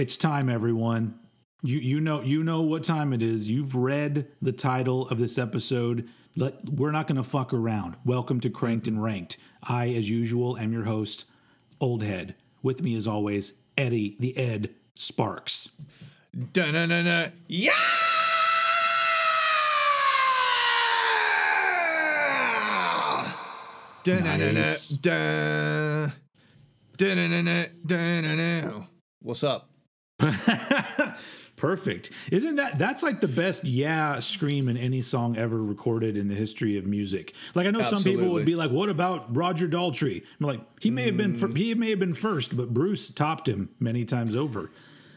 It's time, everyone. You you know you know what time it is. You've read the title of this episode. Let, we're not going to fuck around. Welcome to Cranked and Ranked. I, as usual, am your host, Old Head. With me, as always, Eddie the Ed Sparks. Da-na-na-na. Yeah! Nice. What's up? Perfect. Isn't that that's like the best yeah scream in any song ever recorded in the history of music? Like I know some people would be like, "What about Roger Daltrey?" I'm like, he may have been fir- he may have been first, but Bruce topped him many times over.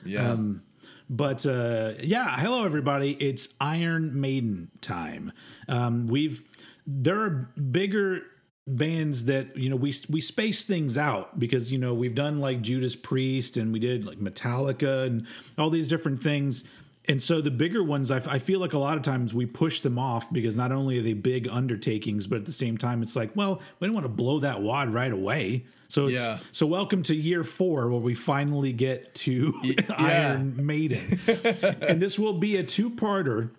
Yeah. Um, But uh, yeah, hello everybody. It's Iron Maiden time. Um, we've there are bigger bands that you know we we space things out because you know we've done like Judas Priest and we did like Metallica and all these different things. And so the bigger ones, I, I feel like a lot of times we push them off because not only are they big undertakings, but at the same time, it's like, well, we don't want to blow that wad right away. So it's, Yeah. so welcome to year four where we finally get to Iron Maiden. and this will be a two-parter.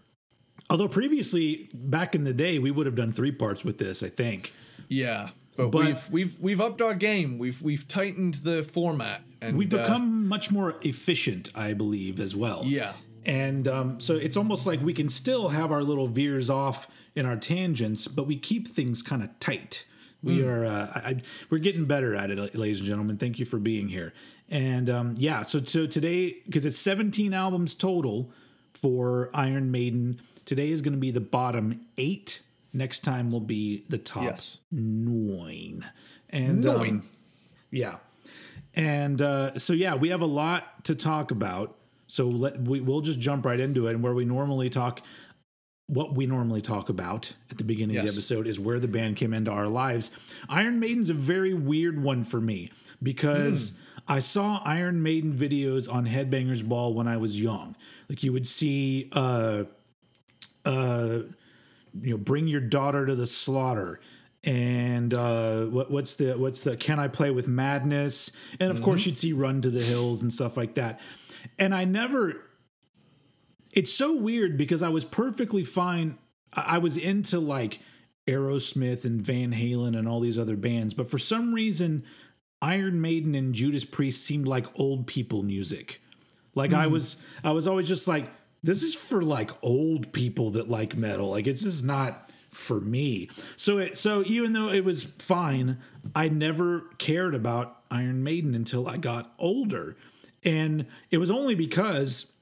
Although previously, back in the day, we would have done three parts with this, I think. Yeah. But, but- we've we've we've upped our game. We've we've tightened the format and We've uh, become much more efficient, I believe, as well. yeah. And um, so it's almost like we can still have our little veers off in our tangents, but we keep things kind of tight. We are uh, I, I- we're getting better at it, ladies and gentlemen. Thank you for being here. And um, yeah, so so today because it's 17 albums total for Iron Maiden. Today is going to be the bottom eight. Next time will be the top Yes. nine. And Nine. um, yeah. And uh, so, yeah, we have a lot to talk about. So let we, we'll just jump right into it. And where we normally talk, what we normally talk about at the beginning of the episode is where the band came into our lives. Iron Maiden's a very weird one for me because I saw Iron Maiden videos on Headbangers Ball when I was young. Like you would see, uh, uh, you know, bring your daughter to the slaughter. And uh, what, what's the what's the can I play with madness? And of course, you'd see Run to the Hills and stuff like that. And I never. It's so weird because I was perfectly fine. I I was into like Aerosmith and Van Halen and all these other bands, but for some reason, Iron Maiden and Judas Priest seemed like old people music. Like I was, I was always just like, this is for like old people that like metal. Like it's just not for me. So it, so even though it was fine, I never cared about Iron Maiden until I got older, and it was only because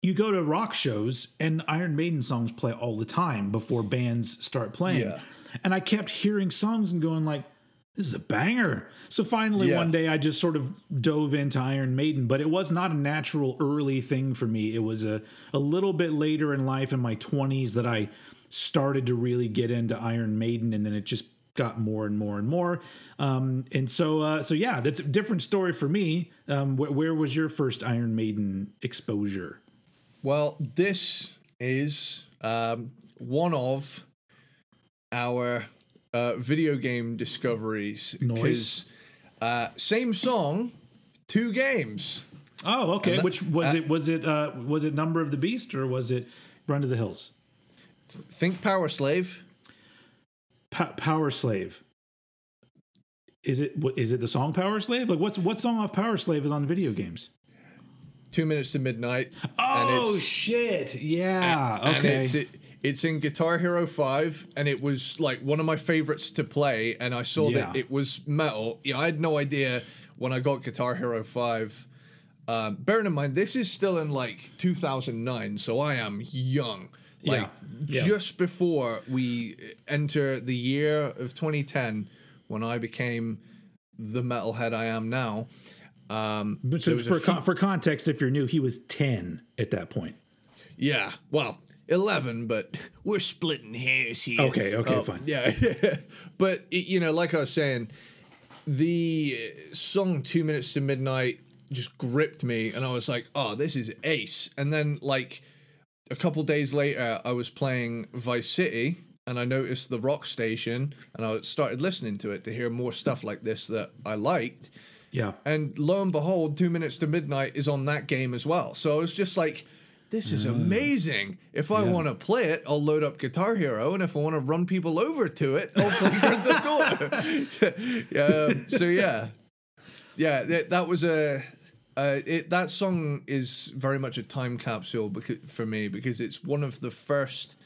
you go to rock shows and Iron Maiden songs play all the time before bands start playing. Yeah. And I kept hearing songs and going like, this is a banger. So finally Yeah. one day I just sort of dove into Iron Maiden, but it was not a natural early thing for me. It was a, a little bit later in life in my 20s that I started to really get into Iron Maiden and then it just got more and more and more. Um, and so uh, so yeah, that's a different story for me. Um, wh- where was your first Iron Maiden exposure? Well, this is um, one of our uh, video game discoveries. 'cause, Uh, same song, two games. Oh, okay. that- Which was uh, it? Was it uh, was it Number of the Beast or was it Run to the Hills? Think Powerslave. Pa- Powerslave. Is it what is it the song Powerslave? Like what's what song off Powerslave is on video games? Two minutes to midnight. Oh shit! Yeah. and okay. it's it, it's in Guitar Hero Five, and it was like one of my favorites to play. And I saw Yeah. that it was metal. Yeah, I had no idea when I got Guitar Hero Five. Um, bearing in mind, this is still in like 2009, so I am young. Like Yeah. Just before we enter the year of 2010, when I became the metalhead I am now. Um, But so for few- con- for context, if you're new, he was ten at that point. Yeah, well, 11, but we're splitting hairs here. Okay, okay, Uh, fine. Yeah. but, y- you know, like I was saying, the song Two Minutes to Midnight just gripped me, and I was like, oh, this is ace. And then, like, a couple days later, I was playing Vice City, and I noticed the rock station, and I started listening to it to hear more stuff like this that I liked. Yeah. And lo and behold, Two Minutes to Midnight is on that game as well. So I was just like, this is amazing. If I want to play it, I'll load up Guitar Hero, and if I want to run people over to it, I'll play Grand Theft Auto. yeah, so yeah, yeah, that, that was a. Uh, it, that song is very much a time capsule because, for me because it's one of the first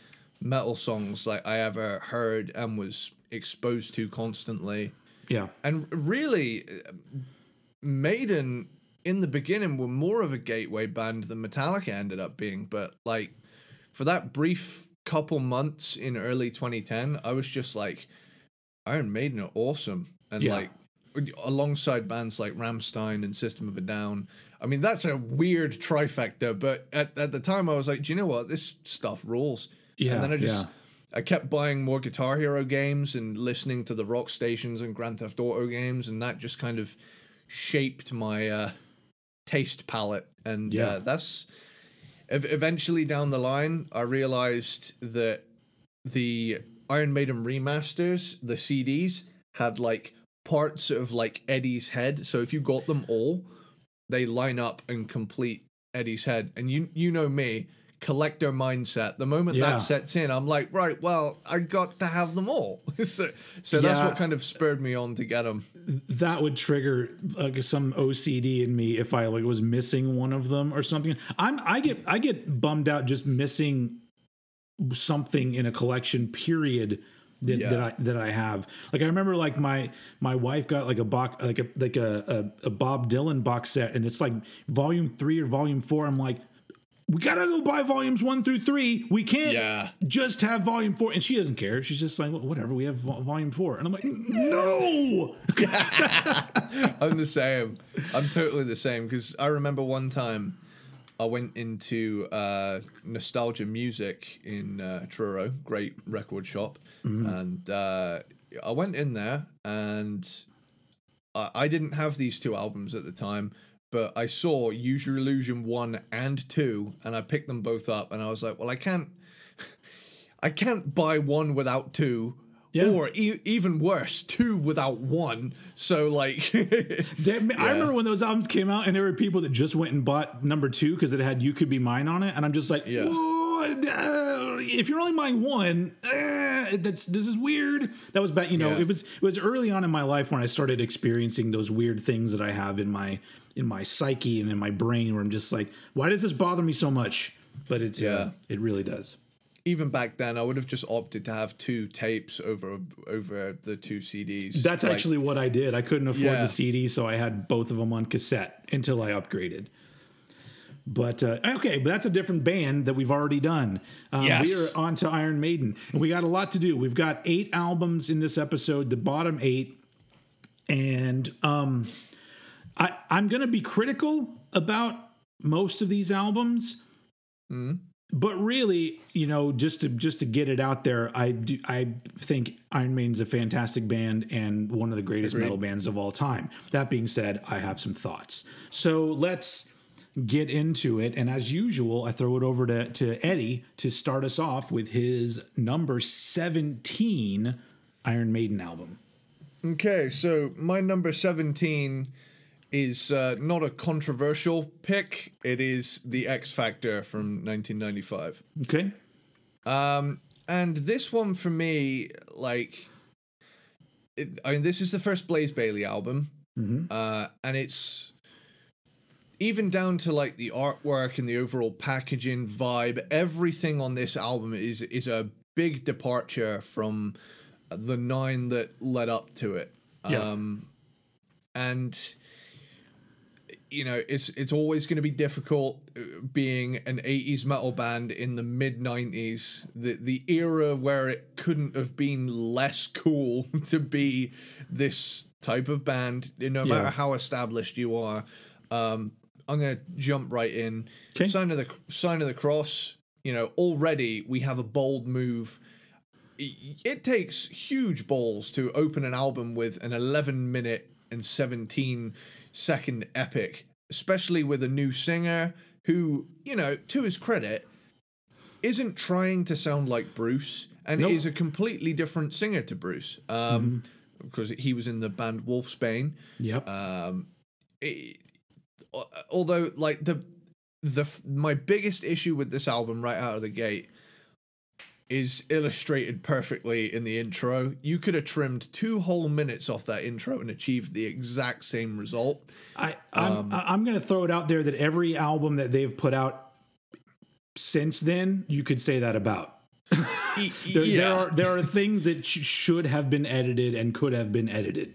metal songs like I ever heard and was exposed to constantly. Yeah. And really, uh, Maiden in the beginning were more of a gateway band than Metallica ended up being. But like for that brief couple months in early 2010, I was just like, Iron Maiden are awesome. And Yeah. like alongside bands like Rammstein and System of a Down. I mean, that's a weird trifecta, but at, at the time I was like, do you know what? This stuff rules. Yeah, And then I just yeah. I kept buying more Guitar Hero games and listening to the rock stations and Grand Theft Auto games, and that just kind of shaped my uh, taste palette. And Yeah. uh, that's ev- eventually down the line, I realized that the Iron Maiden remasters, the CDs, had like parts of like Eddie's head. So if you got them all, they line up and complete Eddie's head. And you you know me, collector mindset. The moment Yeah. that sets in, I'm like, right, well, I got to have them all. so so that's Yeah. what kind of spurred me on to get them. that would trigger like some OCD in me if I like was missing one of them or something. I'm I get I get bummed out just missing something in a collection period that, Yeah. that I that I have. Like I remember like my my wife got like a box like a like a, a, a Bob Dylan box set and it's like volume 3 or volume 4 I'm like we gotta go buy volumes one through three. We can't Yeah. just have volume four. And she doesn't care. She's just like, whatever, we have vo- volume four. And I'm like, no. I'm the same. I'm totally the same because I remember one time I went into uh, Nostalgia Music in uh, Truro, great record shop, and uh, I went in there and I, I didn't have these two albums at the time. But I saw Use Your Illusion 1 and 2, and I picked them both up, and I was like, well, I can't. I can't buy one without two, Yeah. or e- even worse, two without one. So like, They- I remember when those albums came out, and there were people that just went and bought number two because it had "You Could Be Mine" on it, and I'm just like, Yeah. If you're only buying one, eh, uh, that's this is weird. That was back, you know, Yeah. it was it was early on in my life when I started experiencing those weird things that I have in my in my psyche and in my brain, where I'm just like, why does this bother me so much? But it's yeah, Yeah. it really does. even back then, I would have just opted to have two tapes over over the two CDs. That's Like, actually what I did. I couldn't afford Yeah. the CD, so I had both of them on cassette until I upgraded. But uh, okay, but that's a different band that we've already done. Um, Yes. We are on to Iron Maiden, and we got a lot to do. We've got eight albums in this episode, the bottom eight, and um, I, I'm going to be critical about most of these albums. But really, you know, just to just to get it out there, I do I think Iron Maiden's a fantastic band and one of the greatest metal bands of all time. That being said, I have some thoughts. So let's get into it. And as usual, I throw it over to, to Eddie to start us off with his number 17 Iron Maiden album. Okay, so my number 17 is uh, not a controversial pick. It is The X Factor from 1995. Okay. And this one for me, like, it, I mean, this is the first Blaze Bayley album, uh, and it's even down to like the artwork and the overall packaging vibe. Everything on this album is is a big departure from the nine that led up to it. Yeah. Um, and you know it's it's always going to be difficult uh, being an 80s metal band in the mid 90s the the era where it couldn't have been less cool to be this type of band no Yeah. matter how established you are um i'm going to jump right in Okay. sign of the sign of the cross you know already we have a bold move it takes huge balls to open an album with an 11 minute and 17 second epic, especially with a new singer who, you know, to his credit, isn't trying to sound like Bruce and Nope. is a completely different singer to Bruce. Um, because he was in the band Wolfsbane. Yep. It- although like the the my biggest issue with this album right out of the gate is illustrated perfectly in the intro. You could have trimmed two whole minutes off that intro and achieved the exact same result. I, I'm, um, I'm going to throw it out there that every album that they've put out since then, you could say that about. There, yeah, there are there are things that sh- should have been edited and could have been edited.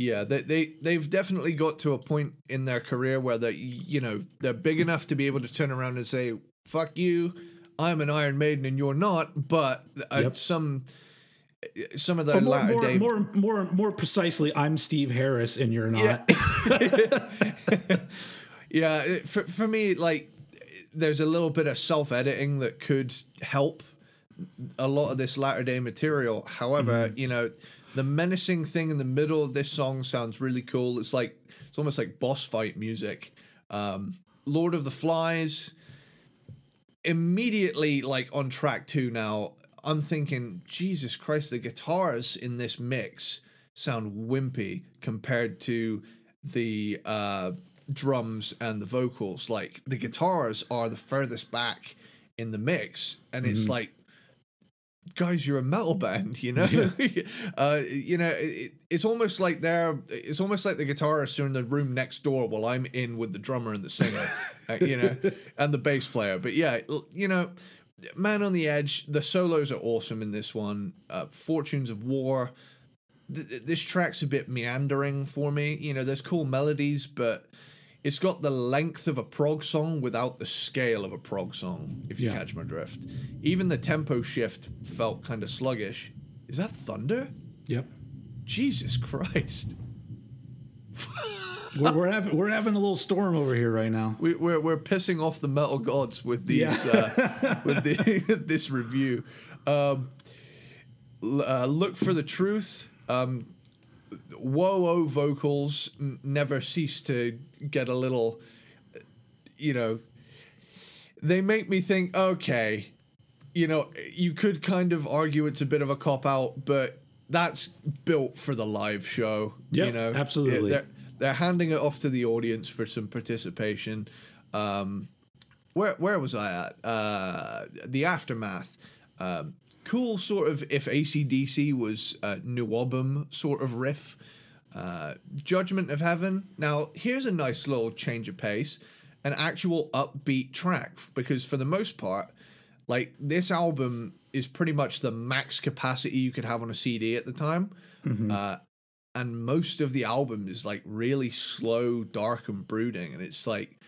Yeah. They they they've definitely got to a point in their career where they you know they're big enough to be able to turn around and say "fuck you." I'm an Iron Maiden and you're not, but uh, Yep. some some of the More, latter more, day more, more, more precisely, I'm Steve Harris and you're not. Yeah, it- for for me, like, there's a little bit of self editing that could help a lot of this latter day material. However, you know, the menacing thing in the middle of this song sounds really cool. It's like it's almost like boss fight music. Um, Lord of the Flies, immediately like on track two now. I'm thinking, Jesus Christ, the guitars in this mix sound wimpy compared to the uh, drums and the vocals. Like the guitars are the furthest back in the mix, and it's like, guys, you're a metal band, you know. uh, you know, it, it's almost like they're. It's almost like the guitarists are in the room next door while I'm in with the drummer and the singer, uh, you know, and the bass player. But yeah, you know. Man on the Edge, the solos are awesome in this one. Uh, Fortunes of War, th- this track's a bit meandering for me. You know, there's cool melodies, but it's got the length of a prog song without the scale of a prog song, if you Yeah. catch my drift. Even the tempo shift felt kind of sluggish. Is that thunder? Yep. Jesus Christ. We're, we're having we're having a little storm over here right now. We, we're, we're pissing off the metal gods with these uh, with the, this review. Um, uh, look for the truth. Um, whoa oh vocals n- never cease to get a little. You know, they make me think. Okay, you know, you could kind of argue it's a bit of a cop out, but that's built for the live show. you know, absolutely. They're, they're handing it off to the audience for some participation. Um, where where was I at? Uh, the aftermath. Um, cool, sort of. If ACDC was a new album sort of riff. Uh, Judgment of Heaven. Now here's a nice little change of pace, an actual upbeat track because for the most part, like this album is pretty much the max capacity you could have on a CD at the time. Uh, and most of the album is like really slow, dark, and brooding, and it's like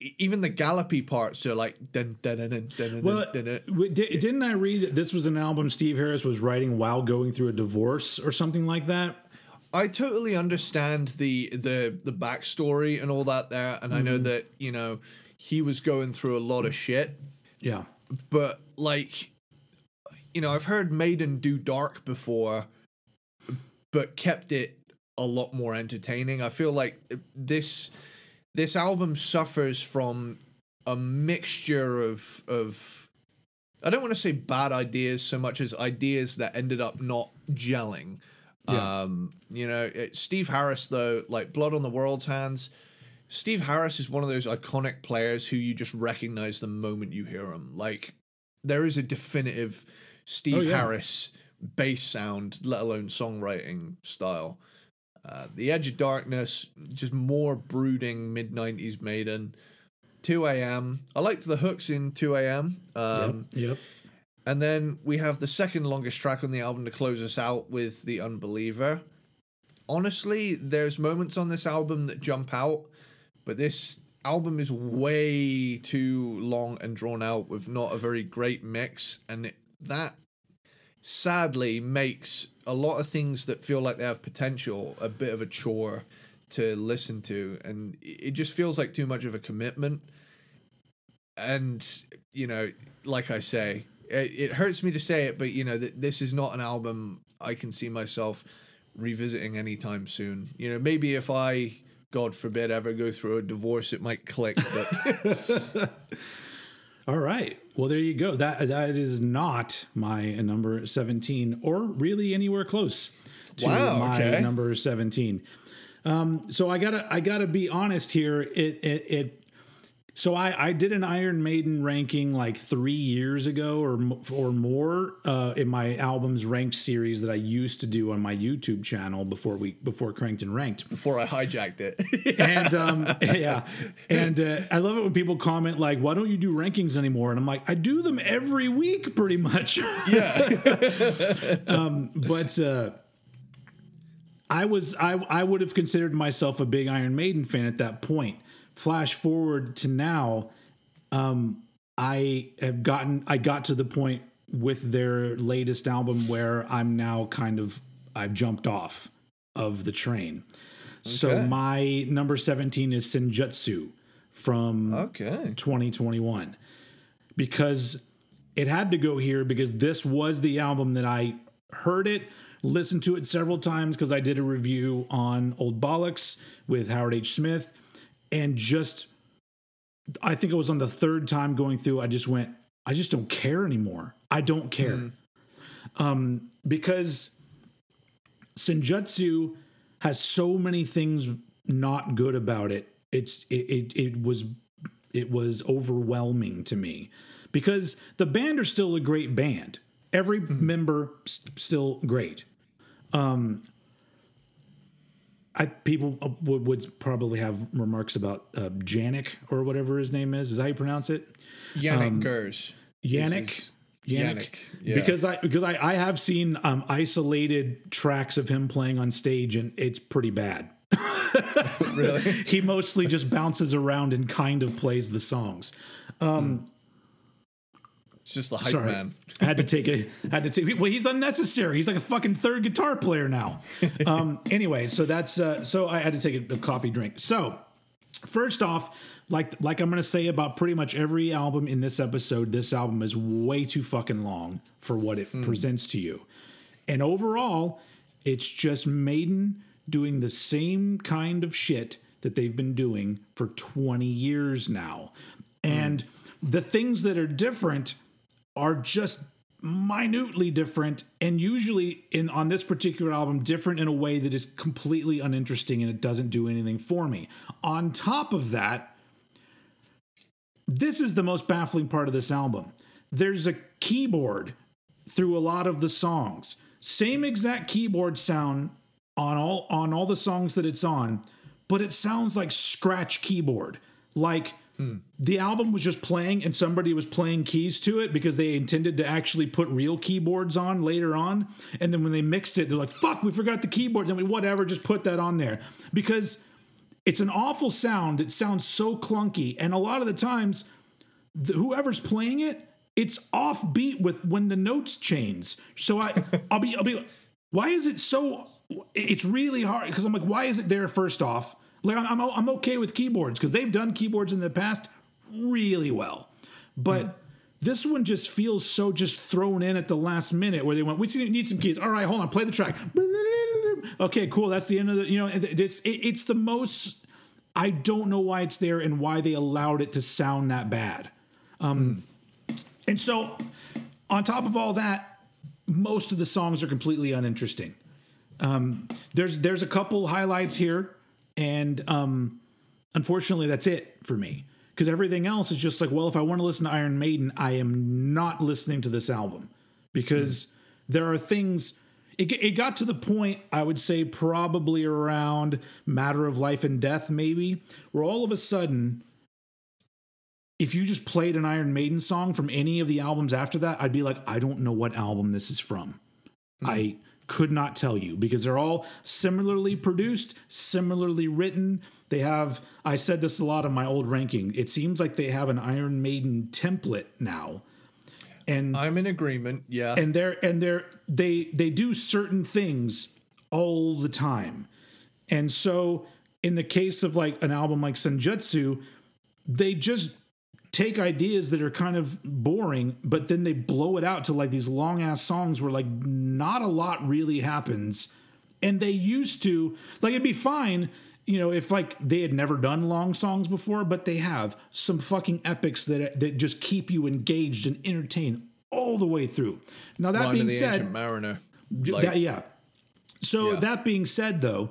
even the gallopy parts are like dun dun dun dun dun Well, dun, dun. w- di- didn't I read that this was an album Steve Harris was writing while going through a divorce or something like that? I totally understand the the the backstory and all that there, and I know mm-hmm. that you know he was going through a lot of shit, Yeah. but like you know I've heard Maiden do dark before, but kept it a lot more entertaining. I feel like this this album suffers from a mixture of of I don't want to say bad ideas so much as ideas that ended up not gelling. Yeah. Um, you know, it, Steve Harris though, like Blood on the World's Hands. Steve Harris is one of those iconic players who you just recognize the moment you hear him. Like there is a definitive Steve Oh, yeah. Harris bass sound, let alone songwriting style. Uh, the Edge of Darkness, just more brooding mid '90s Maiden. 2 a.m. I liked the hooks in 2 a.m. Um, yep. Yep. and then we have the second longest track on the album to close us out with The Unbeliever. Honestly, there's moments on this album that jump out, but this album is way too long and drawn out with not a very great mix. And it, that sadly makes a lot of things that feel like they have potential a bit of a chore to listen to. And it just feels like too much of a commitment. And, you know, like I say, It, it hurts me to say it, but you know, th- this is not an album I can see myself revisiting anytime soon. You know, maybe if I, God forbid, ever go through a divorce, it might click. But All right. Well, there you go. That that is not my number 17 or really anywhere close to Wow, my okay. number 17. Um, so I gotta I gotta be honest here. It it, it so I, I did an Iron Maiden ranking like three years ago or or more uh, in my albums ranked series that I used to do on my YouTube channel before we before Cranked and Ranked. before I hijacked it, And um, yeah, and uh, I love it when people comment like, "Why don't you do rankings anymore?" And I'm like, "I do them every week, pretty much." yeah, um, but uh, I was I I would have considered myself a big Iron Maiden fan at that point. Flash forward to now, um, I have gotten I got to the point with their latest album where I'm now kind of I've jumped off of the train. So my number 17 is Senjutsu from okay, 2021 because it had to go here because this was the album that I heard it, listened to it several times because I did a review on Old Bollocks with Howard H. Smith, and just I think it was on the third time going through, I just went, I just don't care anymore. I don't care. Um, because Senjutsu has so many things not good about it. It's it, it it was it was overwhelming to me because the band are still a great band. Every member s- still great. Um, I people uh, would, would probably have remarks about uh, Janick or whatever his name is. Is that how you pronounce it? Janick Gers. Yannick. Yannick. Yannick, yeah. Because I because I, I have seen um, isolated tracks of him playing on stage and it's pretty bad. Really? He mostly just bounces around and kind of plays the songs. It's just the hype Sorry. man. I had to take a had to take well he's unnecessary. He's like a fucking third guitar player now. Um anyway, so that's uh so I had to take a, a coffee drink. So first off, like like I'm gonna say about pretty much every album in this episode, this album is way too fucking long for what it presents to you. And overall, it's just Maiden doing the same kind of shit that they've been doing for 20 years now. And the things that are different are just minutely different and usually in on this particular album different in a way that is completely uninteresting and it doesn't do anything for me. On top of that, this is the most baffling part of this album. There's a keyboard through a lot of the songs. Same exact keyboard sound on all on all the songs that it's on, but it sounds like scratch keyboard. Like the album was just playing and somebody was playing keys to it because they intended to actually put real keyboards on later on. And then when they mixed it, they're like, fuck, we forgot the keyboards. And we, whatever, just put that on there. Because it's an awful sound. It sounds so clunky. And a lot of the times, the, whoever's playing it, it's offbeat with when the notes change. So I, I'll be, I'll be, why is it so? It's really hard because I'm like, why is it there? First off, like I'm, I'm, okay with keyboards because they've done keyboards in the past really well, but. This one just feels so just thrown in at the last minute where they went, we need some keys. All right, hold on, play the track. Okay, cool. That's the end of the, you know, it's, it, it's the most, I don't know why it's there and why they allowed it to sound that bad. Um, And so, on top of all that, most of the songs are completely uninteresting. Um, there's there's a couple highlights here, and um, unfortunately, that's it for me. Because everything else is just like, well, if I want to listen to Iron Maiden, I am not listening to this album because there are things. It, it got to the point, I would say, probably around Matter of Life and Death, maybe, where all of a sudden if you just played an Iron Maiden song from any of the albums after that, I'd be like, I don't know what album this is from. I could not tell you because they're all similarly produced, similarly written. They have, I said this a lot in my old ranking, it seems like they have an Iron Maiden template now. And I'm in agreement. Yeah. and they're and they're they they do certain things all the time and so in the case of like an album like senjutsu they just take ideas that are kind of boring, but then they blow it out to like these long ass songs where like not a lot really happens. And they used to like it'd be fine, you know, if like they had never done long songs before, but they have some fucking epics that that just keep you engaged and entertained all the way through. Now that being said, Mariner. Like- that, yeah. So Yeah. that being said, though,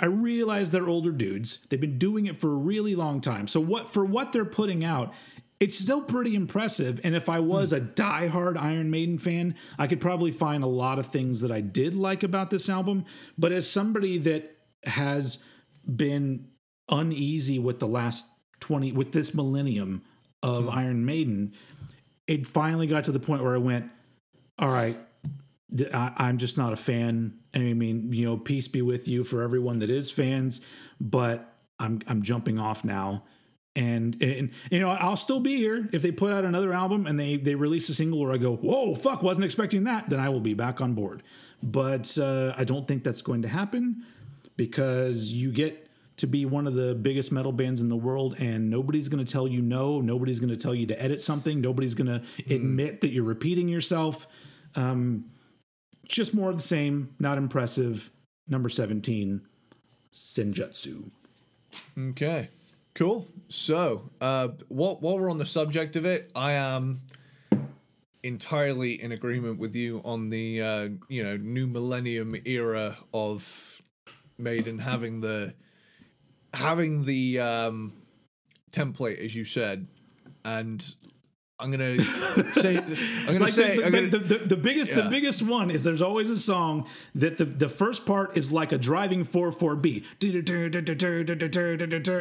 I realize they're older dudes. They've been doing it for a really long time. So what for what they're putting out, it's still pretty impressive. And if I was a diehard Iron Maiden fan, I could probably find a lot of things that I did like about this album. But as somebody that has been uneasy with the last 20 with this millennium of mm-hmm. Iron Maiden, it finally got to the point where I went, all right, I, I'm just not a fan. I mean, you know, peace be with you for everyone that is fans, but I'm I'm jumping off now. And, and you know, I'll still be here if they put out another album and they they release a single where I go, whoa, fuck, wasn't expecting that. Then I will be back on board. But uh, I don't think that's going to happen because you get to be one of the biggest metal bands in the world and nobody's going to tell you no nobody's going to tell you to edit something nobody's going to admit that you're repeating yourself um, just more of the same not impressive number 17 senjutsu Okay, cool. So, uh, while while we're on the subject of it, I am entirely in agreement with you on the uh, you know new millennium era of Maiden having the having the um, template as you said, and I'm gonna say I'm gonna like say the, I'm gonna, the, the, the biggest Yeah. the biggest one is there's always a song that the, the first part is like a driving 4-4 beat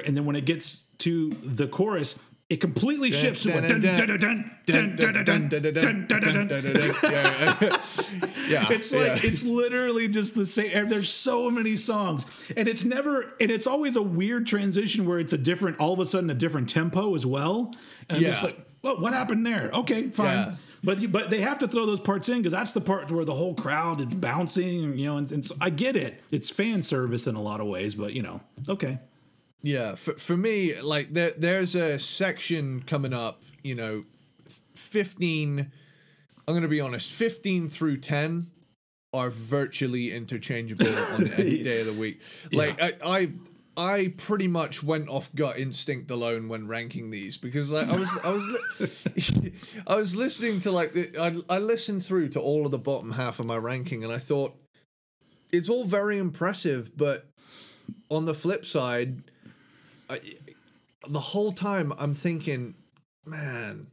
and then when it gets to the chorus it completely shifts to a dun, dun, dun, dun, dun, dun, dun, dun, dun, dun, dun. yeah, It's like it's literally just the same. and There's so many songs, and it's never, and it's always a weird transition where it's a different, all of a sudden, a different tempo as well. And I'm like, well, what happened there? Okay, fine. Yeah. But you, but they have to throw those parts in because that's the part where the whole crowd is bouncing, you know. And, and so I get it; it's fan service in a lot of ways, but you know, okay. Yeah, for for me, like there there's a section coming up, you know, fifteen. I'm gonna be honest, fifteen through ten are virtually interchangeable on any day of the week. Like I, I I pretty much went off gut instinct alone when ranking these because like I was I was li- I was listening to like the, I I listened through to all of the bottom half of my ranking and I thought it's all very impressive, but on the flip side, I, the whole time I'm thinking, man,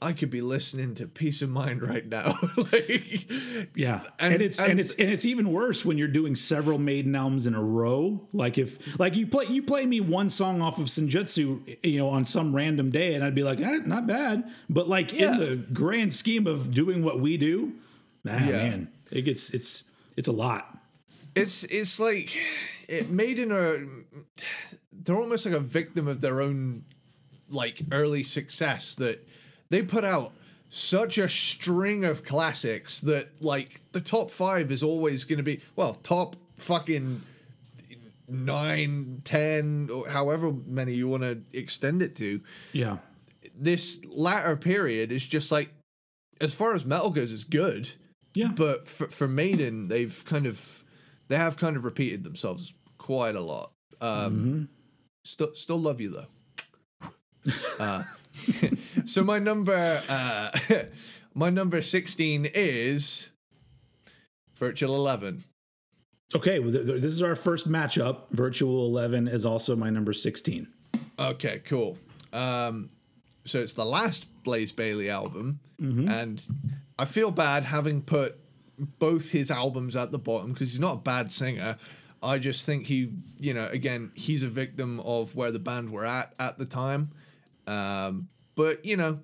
I could be listening to Piece of Mind right now. like, Yeah, and, And- it's and, and- it's and it's even worse when you're doing several Maiden albums in a row. Like if like you play you play me one song off of Senjutsu, you know, on some random day, and I'd be like, eh, not bad. But like Yeah. in the grand scheme of doing what we do, man, Yeah. man, it gets it's it's a lot. it's it's like it Maiden are they're almost like a victim of their own like early success that they put out such a string of classics that like the top five is always going to be well top fucking nine ten or however many you want to extend it to. Yeah, this latter period is just like as far as metal goes it's good. Yeah, but for, for Maiden, they've kind of they have kind of repeated themselves quite a lot. Um, Still, still love you though. uh, so my number, uh, my number sixteen is Virtual Eleven. okay. Well, th- th- this is our first matchup. Virtual Eleven is also my number sixteen. Okay, cool. Um, so it's the last Blaze Bayley album, and I feel bad having put both his albums at the bottom because he's not a bad singer. I just think he, you know, again, he's a victim of where the band were at at the time. Um, but you know,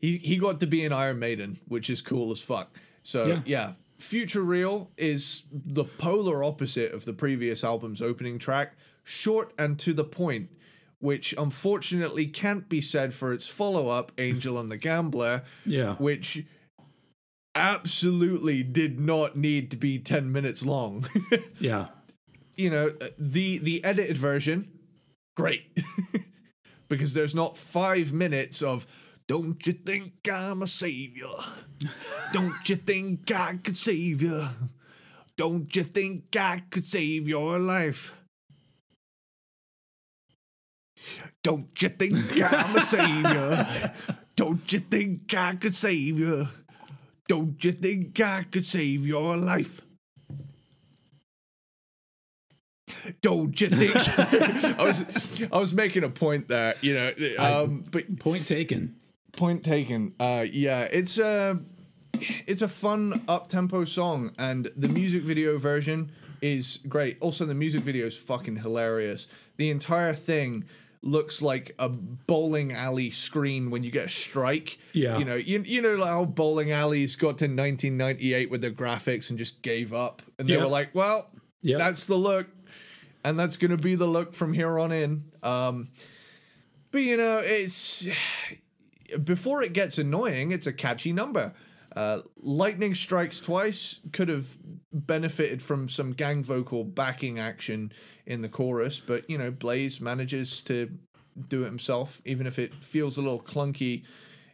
he he got to be an Iron Maiden, which is cool as fuck. So Yeah. yeah, Futureal is the polar opposite of the previous album's opening track, short and to the point, which unfortunately can't be said for its follow-up, Angel and the Gambler, Yeah, which absolutely did not need to be 10 minutes long. yeah, you know, uh, the the edited version, great. because there's not five minutes of don't you think I'm a savior? Don't you think I could save you? Don't you think I could save your life? Don't you think I'm a savior? Don't you think I could save you? Don't you think I could save your life? Don't you think? I was I was making a point there, you know. Um, but Point taken. point taken. Uh, yeah, it's a it's a fun up tempo song, and the music video version is great. Also, the music video is fucking hilarious. The entire thing looks like a bowling alley screen when you get a strike. Yeah. you know, you, you know how bowling alleys got to 1998 with their graphics and just gave up, and they Yeah. were like, well, Yeah. that's the look, and that's gonna be the look from here on in. Um, but you know, it's before it gets annoying, it's a catchy number. Uh, Lightning Strikes Twice could have benefited from some gang vocal backing action in the chorus, but you know, Blaze manages to do it himself, even if it feels a little clunky.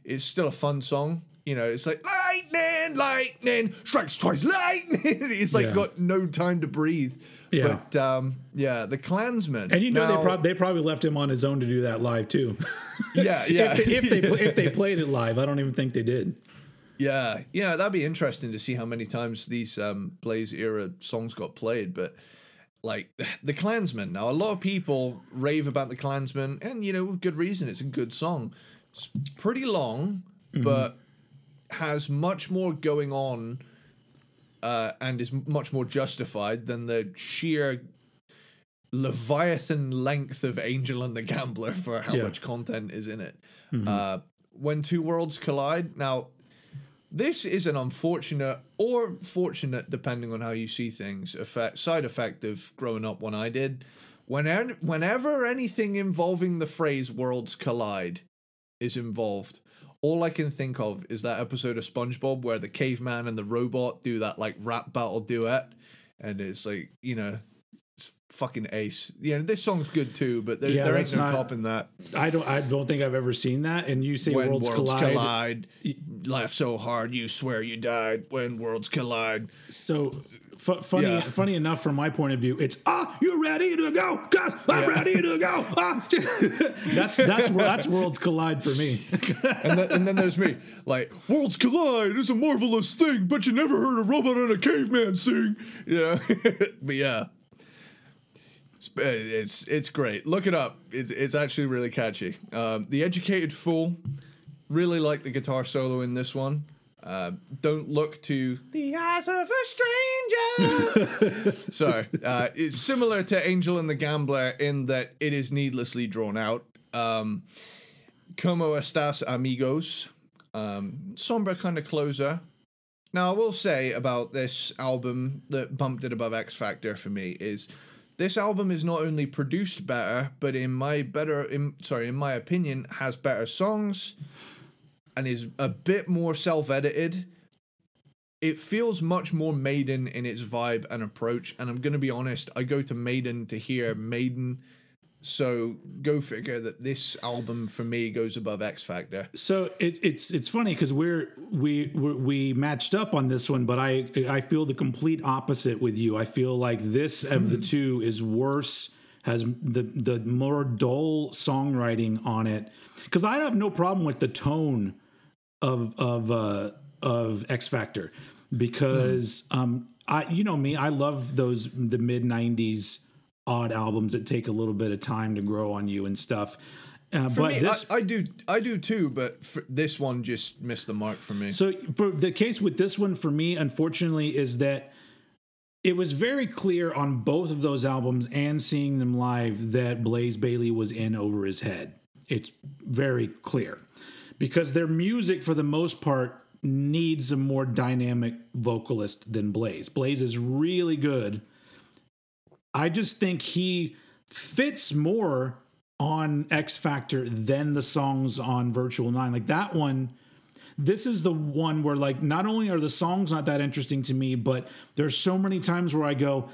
It's still a fun song. You know, it's like lightning, lightning strikes twice, lightning. it's like Yeah. got no time to breathe. Yeah. But um, yeah, the Clansman. And you know Now- they, prob- they probably left him on his own to do that live too. yeah, yeah. if, if they if they played it live, I don't even think they did. Yeah, yeah, that'd be interesting to see how many times these um, Blaze era songs got played. But like the Clansman, now a lot of people rave about the Clansman, and you know with good reason. It's a good song. It's pretty long, but has much more going on, uh, and is much more justified than the sheer leviathan length of Angel and the Gambler for how Yeah. much content is in it. Uh, when two worlds collide, now this is an unfortunate or fortunate, depending on how you see things, effect side effect of growing up when I did. Whenever, whenever anything involving the phrase "worlds collide" is involved, all I can think of is that episode of SpongeBob where the caveman and the robot do that like rap battle duet, and it's like you know, it's fucking ace. Yeah, this song's good too, but there, Yeah, there ain't no not- topping that. I don't I don't think I've ever seen that. And you say when worlds, worlds, collide. collide, laugh so hard you swear you died. When worlds collide, So fu- funny Yeah. funny enough from my point of view, it's ah you ready to go? Cause I'm Yeah. ready to go. Ah. that's that's that's worlds collide for me. and then, and then there's me, like worlds collide is a marvelous thing, but you never heard a robot and a caveman sing, you know. but yeah, it's, it's it's great. Look it up. It's it's actually really catchy. Um, the Educated Fool, really like the guitar solo in this one. Uh, don't look to the eyes of a stranger. Sorry, uh, it's similar to Angel and the Gambler in that it is needlessly drawn out. Um, Como estas amigos? Um, somber kind of closer. Now, I will say about this album that bumped it above X Factor for me is this album is not only produced better, but in my better, in, sorry, in my opinion, has better songs and is a bit more self-edited. It feels much more Maiden in its vibe and approach, and I'm gonna be honest, I go to Maiden to hear Maiden. So go figure that this album for me goes above X Factor. So it, it's it's funny because we're we we're, we matched up on this one, but I I feel the complete opposite with you. I feel like this of the two is worse, has the the more dull songwriting on it. Because I have no problem with the tone of of uh, of X Factor because um I you know me I love those the mid '90s odd albums that take a little bit of time to grow on you and stuff. Uh, For but me, this I, I do, I do too, but for this one just missed the mark for me. So for the case with this one for me, unfortunately, is that it was very clear on both of those albums and seeing them live that Blaze Bayley was in over his head. It's very clear because their music, for the most part, needs a more dynamic vocalist than Blaze. Blaze is really good. I just think he fits more on X Factor than the songs on Virtual Nine. Like that one, this is the one where like not only are the songs not that interesting to me, but there's so many times where I go,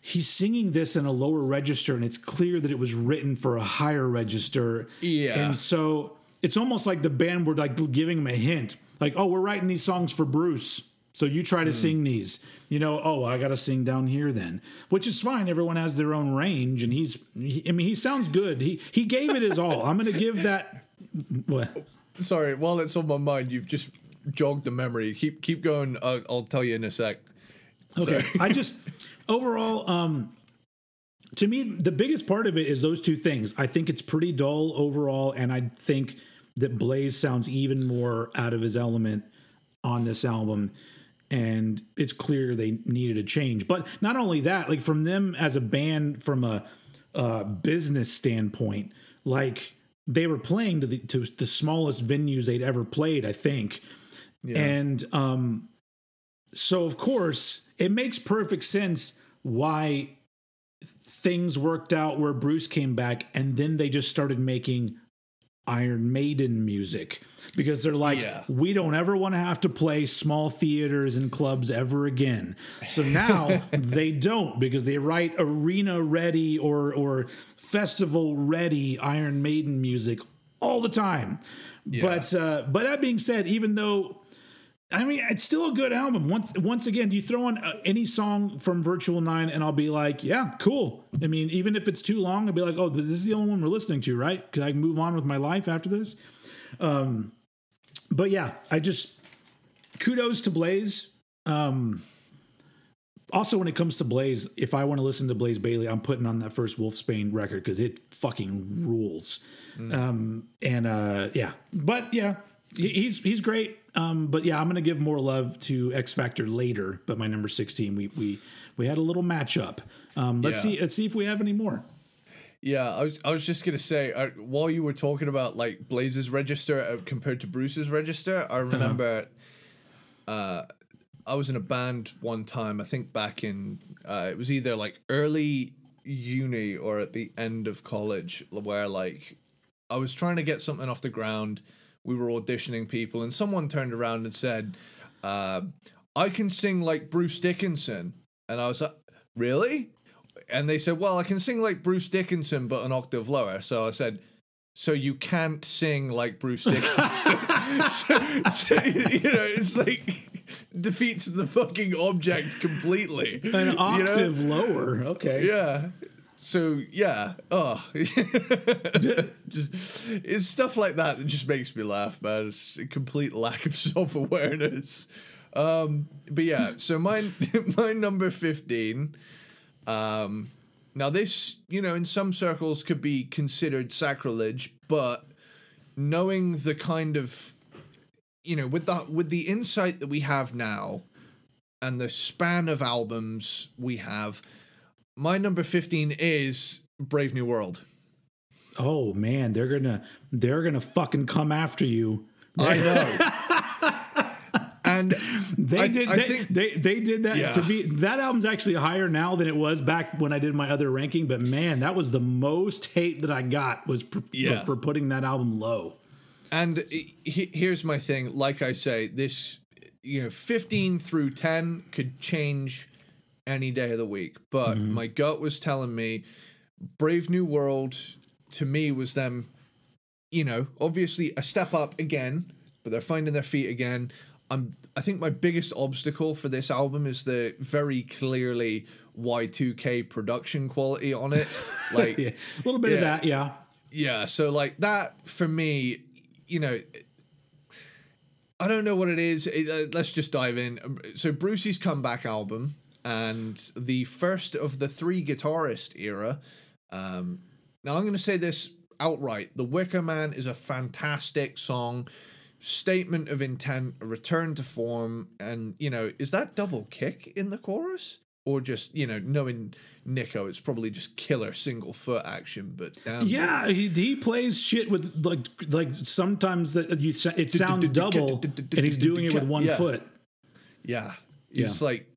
he's singing this in a lower register and it's clear that it was written for a higher register. Yeah. And so it's almost like the band were like giving him a hint. Like, oh, we're writing these songs for Bruce. So you try to Hmm. sing these. You know, oh, I got to sing down here then, which is fine. Everyone has their own range, and he's. He, I mean, he sounds good. He he gave it his all. I'm going to give that. What? Sorry, while it's on my mind, you've just jogged the memory. Keep keep going. I'll, I'll tell you in a sec. Okay. I just overall, um, to me, the biggest part of it is those two things. I think it's pretty dull overall, and I think that Blaze sounds even more out of his element on this album. And it's clear they needed a change. But not only that, like from them as a band, from a, uh business standpoint, like they were playing to the to the smallest venues they'd ever played, I think. Yeah. And um so of course it makes perfect sense why things worked out where Bruce came back and then they just started making Iron Maiden music because they're like Yeah. we don't ever want to have to play small theaters and clubs ever again. So now they don't because they write arena ready or or festival ready Iron Maiden music all the time. But uh but that being said even though I mean, it's still a good album. Once, once again, you throw on uh, any song from Virtual Nine, and I'll be like, "Yeah, cool." I mean, even if it's too long, I'll be like, "Oh, this is the only one we're listening to, right?" Because I can move on with my life after this. Um, but yeah, I just kudos to Blaze. Um, also, when it comes to Blaze, if I want to listen to Blaze Bayley, I'm putting on that first Wolfsbane record because it fucking rules. Um, and uh, yeah, but yeah, he's he's great. Um, but yeah, I'm gonna give more love to X Factor later. But my number 16, we we we had a little matchup. Um, let's Yeah. see let's see if we have any more. Yeah, I was I was just gonna say uh, while you were talking about like Blaze's register uh, compared to Bruce's register, I remember uh, I was in a band one time. I think back in uh, it was either like early uni or at the end of college, where like I was trying to get something off the ground. We were auditioning people, and someone turned around and said, uh, "I can sing like Bruce Dickinson," and I was like, "Really?" and they said, "Well, I can sing like Bruce Dickinson, but an octave lower." So I said, "So you can't sing like Bruce Dickinson?" so, so, you know, it's like defeats the fucking object completely. An you know? octave lower. Okay. Yeah. So yeah, oh, just it's stuff like that that just makes me laugh, man. It's a complete lack of self awareness. Um, but yeah, so my my number fifteen. Um, now this, you know, in some circles could be considered sacrilege, but knowing the kind of, you know, with the with the insight that we have now, and the span of albums we have, my number 15 is Brave New World. Oh man, they're gonna they're gonna fucking come after you. I know. and They I, did. I they, think they they did that Yeah. to be. That album's actually higher now than it was back when I did my other ranking. But man, that was the most hate that I got was for, Yeah. for putting that album low. and he, here's my thing. Like I say, this you know, 15 through 10 could change any day of the week, but my gut was telling me Brave New World to me was them, you know, obviously a step up again, but they're finding their feet again. I'm I think my biggest obstacle for this album is the very clearly Y2K production quality on it. Like Yeah, a little bit of that. Yeah. yeah, so like that for me, you know, I don't know what it is. It, uh, let's just dive in. So Brucey's comeback album and the first of the three guitarist era. Um, now I'm going to say this outright: "The Wicker Man" is a fantastic song, statement of intent, a return to form, and you know, is that double kick in the chorus? Or just you know, knowing Nicko, it's probably just killer single foot action. But damn, Yeah, he, he plays shit with like like sometimes that you it sounds double and he's doing it with one Yeah. foot. Yeah. It's like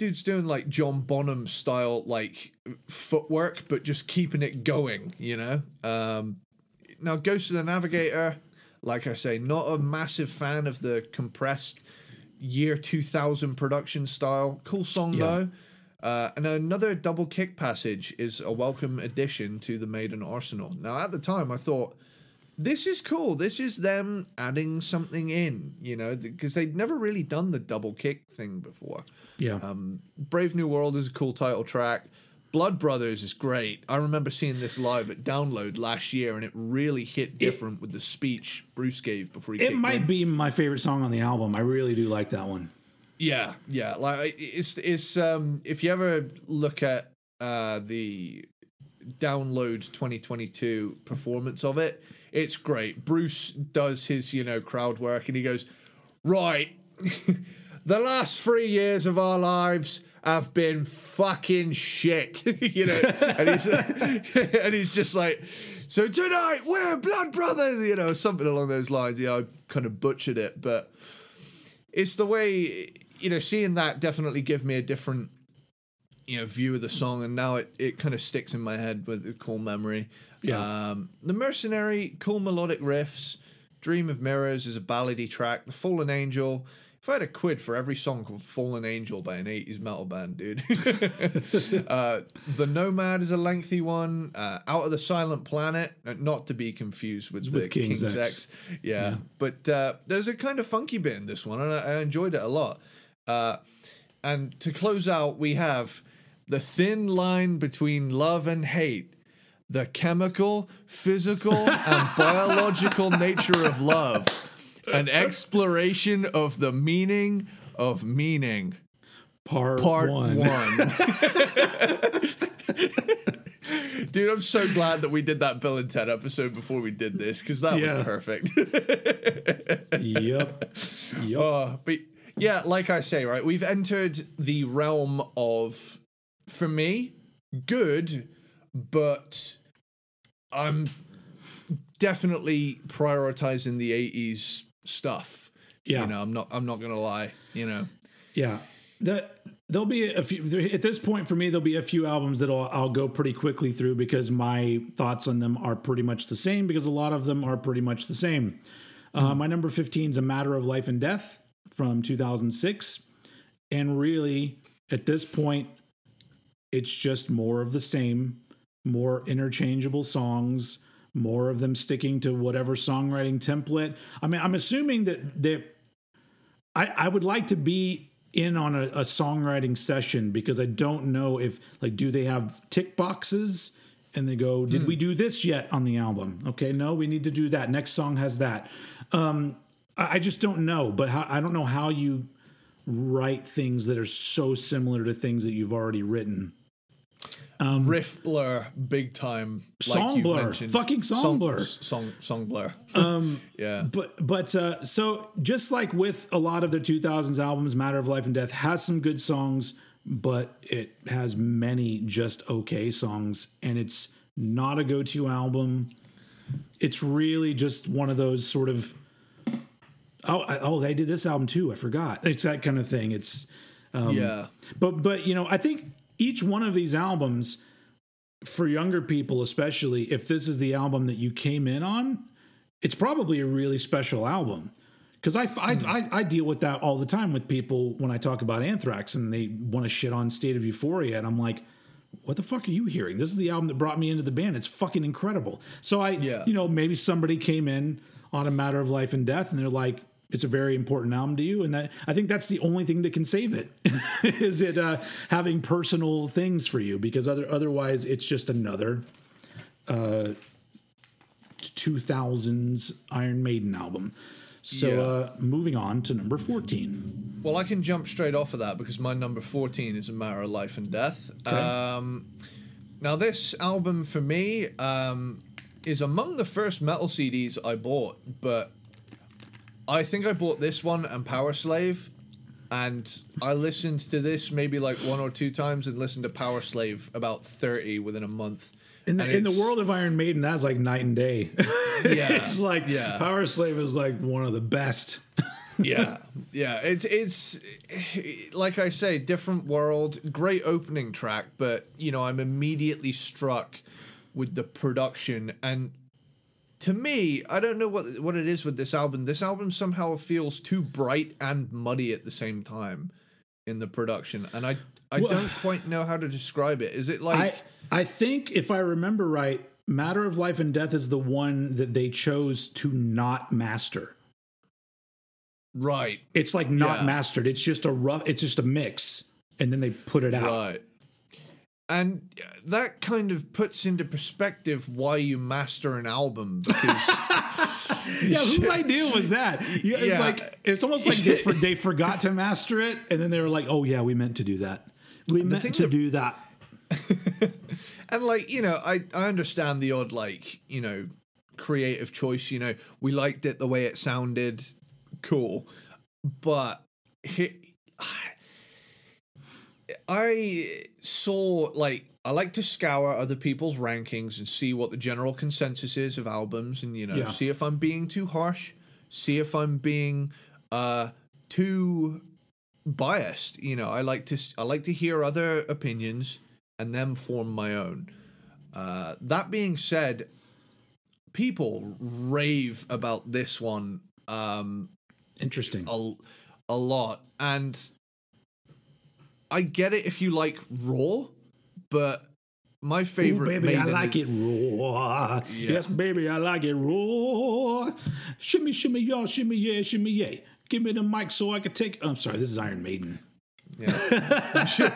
dude's doing like John Bonham style like footwork, but just keeping it going, you know? Um now Ghost of the Navigator, like I say, not a massive fan of the compressed year 2000 production style. Cool song Yeah. though. Uh, and another double kick passage is a welcome addition to the Maiden arsenal. Now, at the time, I thought this is cool. This is them adding something in, you know, because they'd never really done the double kick thing before. Yeah. Um, Brave New World is a cool title track. Blood Brothers is great. I remember seeing this live at Download last year, and it really hit different with the speech Bruce gave before he. it might in. be my favorite song on the album. I really do like that one. Yeah, yeah. Like it's it's um if you ever look at uh the download 2022 performance of it, it's great. Bruce does his, you know, crowd work and he goes, "Right. the last 3 years of our lives have been fucking shit." you know, and he's and he's just like, "So tonight we're blood brothers," you know, something along those lines. Yeah, I kind of butchered it, but it's the way you know seeing that definitely give me a different you know view of the song and now it, it kind of sticks in my head with a cool memory Yeah. um the mercenary cool melodic riffs dream of mirrors is a ballady track the fallen angel if I had a quid for every song called Fallen Angel by an 80s metal band, dude. uh, the Nomad is a lengthy one. Uh, Out of the Silent Planet, uh, not to be confused with, With King's King's, X. X. Yeah. But uh, there's a kind of funky bit in this one, and I, I enjoyed it a lot. Uh, and to close out, we have the thin line between love and hate, the chemical, physical, and biological nature of love, an exploration of the meaning of meaning. Part, Part one. one. Dude, I'm so glad that we did that Bill and Ted episode before we did this because that Yeah. was perfect. yep. Yep. Uh, but yeah, like I say, right, we've entered the realm of, for me, good, but I'm definitely prioritizing the '80s stuff. Yeah. you know, I'm not. I'm not gonna lie. You know, Yeah. The, there'll be a few at this point for me there'll be a few albums that I'll, I'll go pretty quickly through because my thoughts on them are pretty much the same because a lot of them are pretty much the same. Uh, my number 15 is A Matter of Life and Death from 2006 and really at this point it's just more of the same, more interchangeable songs, more of them sticking to whatever songwriting template. I mean, I'm assuming that that I, I would like to be in on a, a songwriting session because I don't know if like do they have tick boxes? And they go did we do this yet on the album? Okay no we need to do that. Next song has that. Um I, I just don't know but how, I don't know how you write things that are so similar to things that you've already written riff blur, big time. like Song you've blur. mentioned. Fucking song blur. Song song blur. Um, yeah. but but uh, so just like with a lot of their 2000s albums matter of life and death has some good songs but it has many just okay songs and it's not a go-to album it's really just one of those sort of oh I, oh they did this album too i forgot it's that kind of thing it's yeah. but but you know i think each one of these albums for younger people especially if this is the album that you came in on it's probably a really special album because I, I, hmm. I, I deal with that all the time with people when I talk about Anthrax and they want to shit on State of Euphoria and I'm like, what the fuck are you hearing? This is the album that brought me into the band. It's fucking incredible. So I, Yeah. you know, maybe somebody came in on a matter of life and death and they're like, it's a very important album to you, and that I think that's the only thing that can save it. is it uh, having personal things for you? Because other otherwise, it's just another uh, 2000s Iron Maiden album. So Yeah. uh, moving on to number 14. Well, I can jump straight off of that because my number 14 is a matter of life and death. Um, now, this album for me um, is among the first metal CDs I bought, but I think I bought this one and Powerslave. And I listened to this maybe like one or two times and listened to Powerslave about 30 within a month. In the, in the world of Iron Maiden, that's like night and day. Yeah. it's like Yeah. Powerslave is like one of the best. yeah yeah it's it's like i say different world great opening track but you know i'm immediately struck with the production and to me i don't know what what it is with this album this album somehow feels too bright and muddy at the same time in the production, and I I don't quite know how to describe it. Is it like I I think if I remember right, Matter of Life and Death is the one that they chose to not master. right? It's like not Yeah. mastered. It's just a rough. It's just a mix, and then they put it out. Right. And uh, that kind of puts into perspective why you master an album because Yeah, whose idea was that? Yeah, it's Yeah. like it's almost like they, for, they forgot to master it, and then they were like, "Oh yeah, we meant to do that. We meant to that- do that." and like you know I I understand the odd like you know creative choice you know we liked it the way it sounded cool but he, I saw like I like to scour other people's rankings and see what the general consensus is of albums and you know Yeah. see if I'm being too harsh see if I'm being uh too biased you know I like to s- I like to hear other opinions and then form my own uh that being said people rave about this one um Interesting. a, a lot and i get it if you like raw but my Ooh, favorite baby, I like is- it raw. Yes, baby, I like it raw. Shimmy, shimmy, y'all, shimmy, yeah, shimmy, yeah. Give me the mic so I can take. I'm sorry, this is Iron Maiden. Yeah.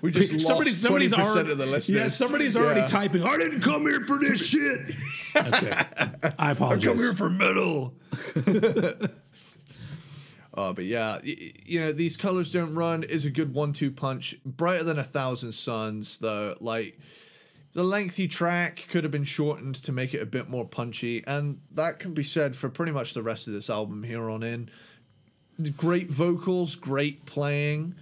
we just Somebody- lost 20% already, of the listeners Yeah, somebody's already Yeah. typing. I didn't come here for this shit. okay, I apologize. I come here for metal Oh, but yeah, y- y- you know, these colors don't run is a good one-two punch. Brighter than a thousand suns, though. Like the lengthy track could have been shortened to make it a bit more punchy, and that can be said for pretty much the rest of this album here on in. Great vocals, great playing.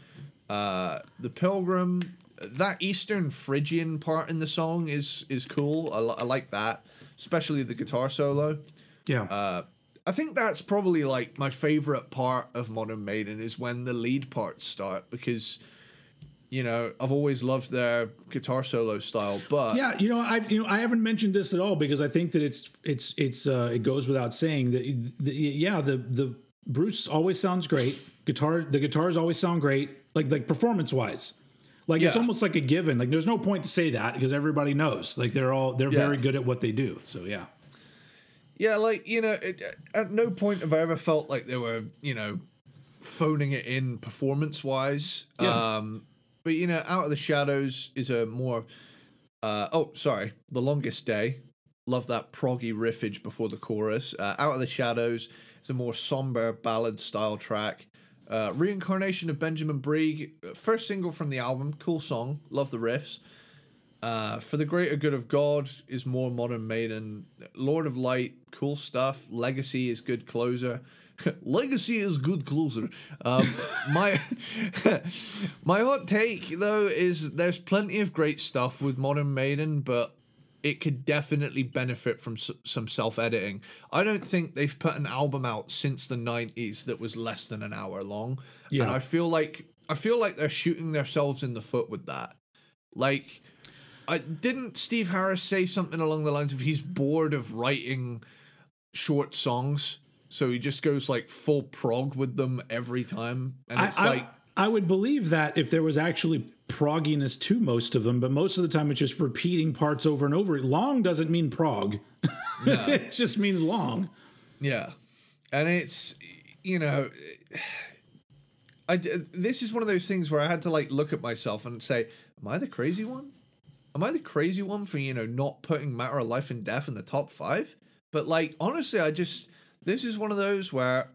Uh, the Pilgrim, that Eastern Phrygian part in the song is is cool. I, li- I like that, especially the guitar solo. Yeah, Uh, I think that's probably like my favorite part of Modern Maiden is when the lead parts start because you know I've always loved their guitar solo style, but yeah. You know, I you know I haven't mentioned this at all because I think that it's it's it's uh, it goes without saying that the, yeah the the Bruce always sounds great. Guitar the guitars always sound great. Like like performance wise. Like it's almost like a given. Like there's no point to say that because everybody knows. Like they're all they're Yeah. very good at what they do. So yeah. Yeah, like you know, it, at no point have I ever felt like they were you know phoning it in performance wise. Yeah. Um, but you know, Out of the Shadows is a more uh, oh sorry, The Longest Day. Love that proggy riffage before the chorus. Uh, Out of the Shadows is a more somber ballad style track. Uh, Reincarnation of Benjamin Breeg, first single from the album, cool song, love the riffs. Uh, For the Greater Good of God is more modern Maiden. Lord of Light, cool stuff. Legacy is good closer. Legacy is good closer. Um, my my hot take though is there's plenty of great stuff with modern Maiden, but it could definitely benefit from s- some self editing. I don't think they've put an album out since the 90s that was less than an hour long. Yeah. And I feel like I feel like they're shooting themselves in the foot with that. Like I didn't Steve Harris say something along the lines of he's bored of writing short songs, so he just goes like full prog with them every time. And I, it's I- like I would believe that if there was actually progginess to most of them, but most of the time it's just repeating parts over and over. Long doesn't mean prog. it just means long. Yeah, and it's you know, I this is one of those things where I had to like look at myself and say, "Am I the crazy one? Am I the crazy one for you know not putting Matter of Life and Death in the top five? But like honestly, I just this is one of those where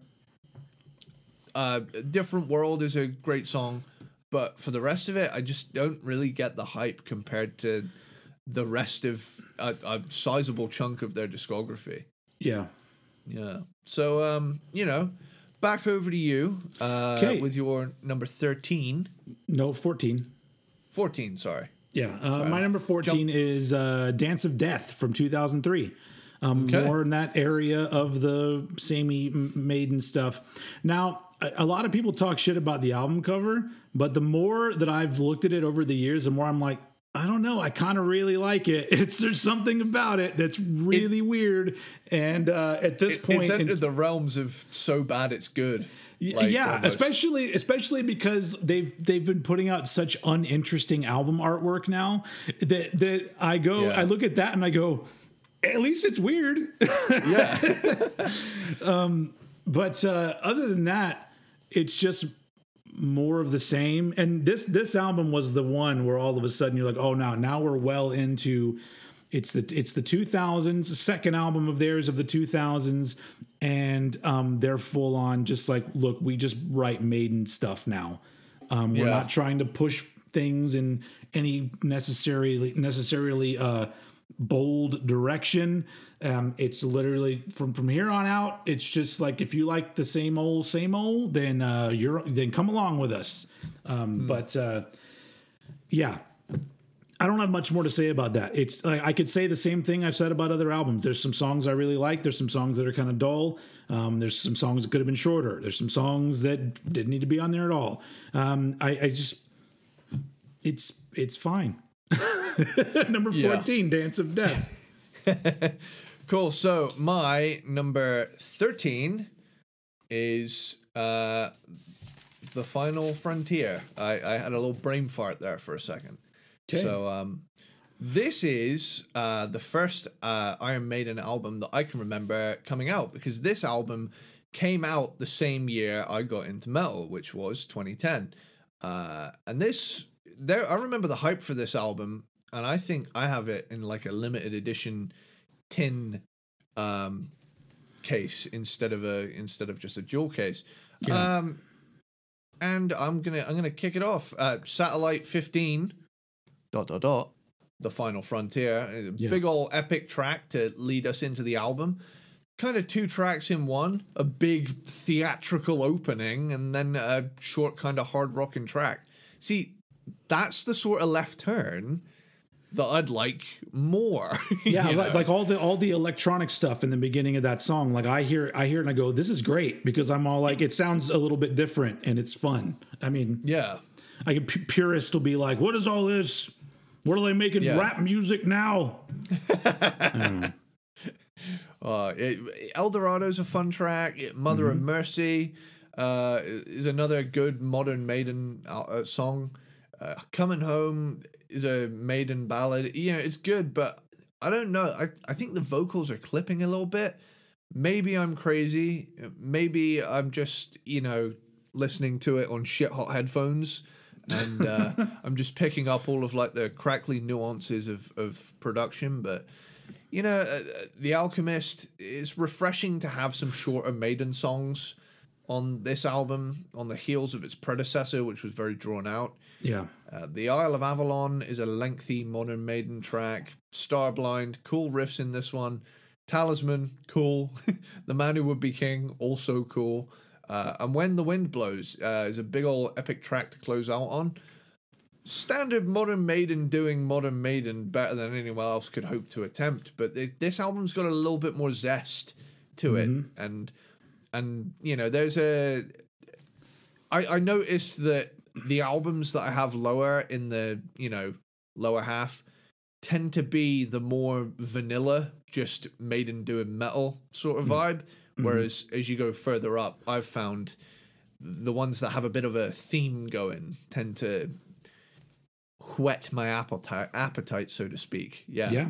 uh, "Different World" is a great song, but for the rest of it, I just don't really get the hype compared to the rest of a, a sizable chunk of their discography. Yeah. Yeah. So um, you know, back over to you uh 'Kay. with your number 13. No, 14. 14, sorry. Yeah. Uh, my number 14 is uh, Dance of Death from 2003. Um, Okay. More in that area of the samey m- maiden stuff. Now, a, lot of people talk shit about the album cover, but the more that I've looked at it over the years, the more I'm like, I don't know. I kind of really like it. It's there's something about it that's really weird. And uh, at this point, It's in- the realms of so bad it's good. Like, yeah, almost. especially especially because they've they've been putting out such uninteresting album artwork now that that I go Yeah. I look at that and I go, at least it's weird. yeah, but uh, other than that, it's just more of the same. And this this album was the one where all of a sudden you're like, oh, now now we're well into. It's the it's the 2000s second album of theirs of the 2000s, and um, they're full on just like look, we just write Maiden stuff now. Um, we're not trying to push things in any necessarily necessarily uh, bold direction. Um, it's literally from from here on out. It's just like if you like the same old same old, then uh, you're then come along with us. Um, But uh, yeah, I don't have much more to say about that. It's I, I could say the same thing I've said about other albums. There's some songs I really like. There's some songs that are kind of dull. Um, there's some songs that could have been shorter. There's some songs that didn't need to be on there at all. Um, I, I just it's it's fine. Number Yeah. fourteen, Dance of Death. cool. So my number thirteen is uh, the Final Frontier. I, I had a little brain fart there for a second. Okay. So um, this is uh, the first uh, Iron Maiden album that I can remember coming out because this album came out the same year I got into metal, which was 2010. Uh, and this, there, I remember the hype for this album, and I think I have it in like a limited edition tin um, case instead of a instead of just a jewel case. Yeah. Um, and I'm gonna I'm gonna kick it off. Uh, Satellite 15 dot dot dot the final frontier a Yeah. big old epic track to lead us into the album kind of two tracks in one a big theatrical opening and then a short kind of hard rocking track see that's the sort of left turn that i'd like more Yeah, like, like all the all the electronic stuff in the beginning of that song. Like I hear I hear it and I go, "This is great," because I'm all like, it sounds a little bit different and it's fun. I mean, yeah I can pu- purist will be like, "What is all this? What are they making Yeah. rap music now?" Uh, it, Eldorado's a fun track. Mother of Mercy uh, is another good modern Maiden uh, song. Uh, Coming Home is a Maiden ballad. You know, it's good, but I don't know. I, I think the vocals are clipping a little bit. Maybe I'm crazy. Maybe I'm just, you know, listening to it on shit hot headphones. And uh, I'm just picking up all of like the crackly nuances of, of production. But you know, uh, The Alchemist is refreshing to have some shorter Maiden songs on this album on the heels of its predecessor, which was very drawn out. Yeah, Uh, the Isle of Avalon is a lengthy modern Maiden track. Starblind, cool riffs in this one. Talisman, cool. the Man Who Would Be King, also cool. Uh, and When the Wind Blows uh, is a big old epic track to close out on. Standard modern Maiden doing modern Maiden better than anyone else could hope to attempt, but th- this album's got a little bit more zest to it, and and you know there's a I, I noticed that the albums that I have lower in the, you know, lower half tend to be the more vanilla, just Maiden doing metal sort of mm. vibe. Mm-hmm. Whereas as you go further up, I've found the ones that have a bit of a theme going tend to whet my appetite, appetite so to speak. Yeah. yeah.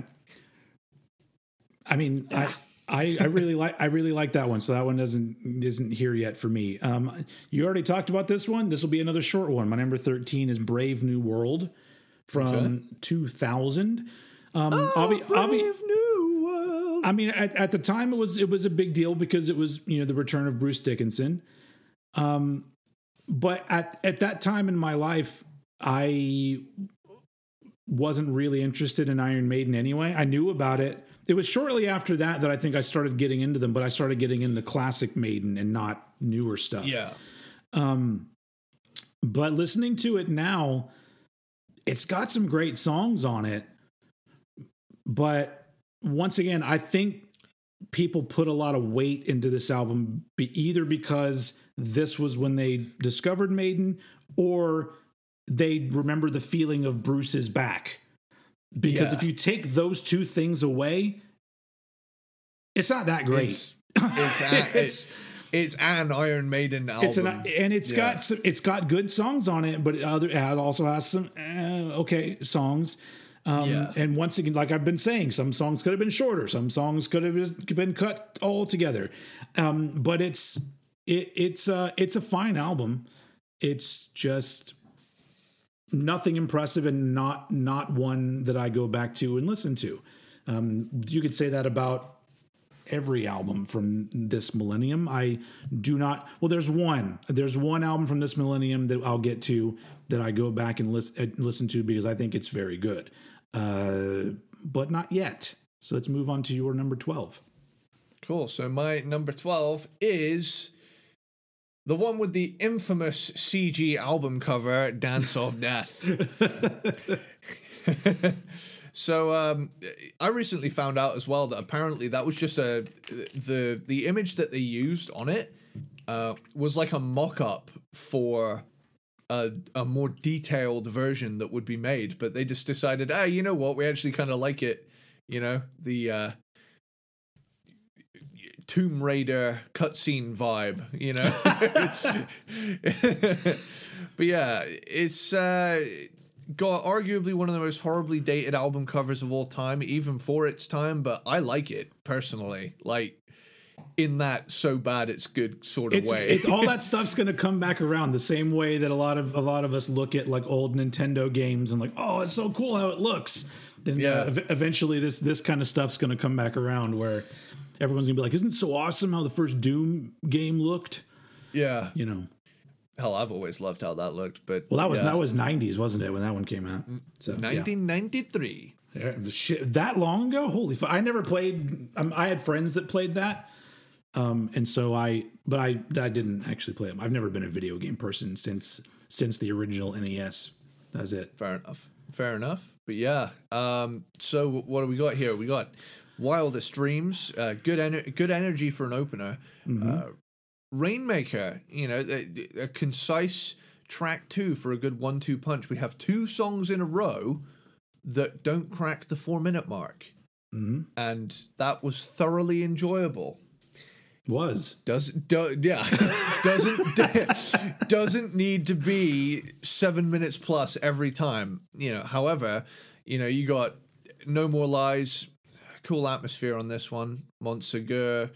I mean, I, I I really like I really like that one. So that one doesn't isn't here yet for me. Um, you already talked about this one. This will be another short one. My number thirteen is Brave New World from Okay. two thousand. Um, obvi- Brave new world. I mean, at, at the time it was it was a big deal because it was you know the return of Bruce Dickinson. Um, but at at that time in my life, I wasn't really interested in Iron Maiden anyway. I knew about it. It was shortly after that that I think I started getting into them, but I started getting into classic Maiden and not newer stuff. Yeah. Um, but listening to it now, it's got some great songs on it. But once again, I think people put a lot of weight into this album be either because this was when they discovered Maiden or they remember the feeling of Bruce's back. Because Yeah. if you take those two things away, it's not that great. It's it's, It's- it's it's an Iron Maiden album. It's an, and it's Yeah. got some, it's got good songs on it, but other it also has some uh, okay songs. Um, Yeah. And once again, like I've been saying, some songs could have been shorter. Some songs could have been cut all together. Um, but it's it, it's uh, it's a fine album. It's just nothing impressive and not not one that I go back to and listen to. Um, you could say that about every album from this millennium. I do not. Well, there's one. There's one album from this millennium that I'll get to that I go back and listen listen to because I think it's very good. Uh, but not yet. So let's move on to your number twelve. Cool. So my number 12 is the one with the infamous CG album cover, Dance of Death. so um, I recently found out as well that apparently that was just a the the image that they used on it uh, was like a mock-up for a, a more detailed version that would be made, but they just decided, ah, you know what, we actually kind of like it. You know, the uh, Tomb Raider cutscene vibe, you know. but yeah, it's uh, got arguably one of the most horribly dated album covers of all time, even for its time. But I like it personally, like in that so bad it's good sort of It's, way. it's all that stuff's going to come back around the same way that a lot of a lot of us look at like old Nintendo games and like, oh, it's so cool how it looks. Then Yeah. uh, ev- eventually this this kind of stuff's going to come back around where everyone's to be like, isn't it so awesome how the first Doom game looked? yeah, You know. hell, I've always loved how that looked. But Well, that was yeah. that was '90s, wasn't it, when that one came out? So 1993. Yeah, shit, that long ago? Holy! F- I never played. Um, I had friends that played that, um, and so I, but I, I didn't actually play them. I've never been a video game person since since the original NES. That's it. Fair enough. Fair enough. But yeah. Um. So what do we got here? We got Wildest Dreams. Uh, good ener- Good energy for an opener. Uh, Rainmaker. You know, a, a concise track two for a good one-two punch. We have two songs in a row that don't crack the four-minute mark, hmm and that was thoroughly enjoyable. Was Does do, yeah doesn't doesn't need to be seven minutes plus every time. You know, however, you know you got no more lies, cool atmosphere on this one. Montsegur,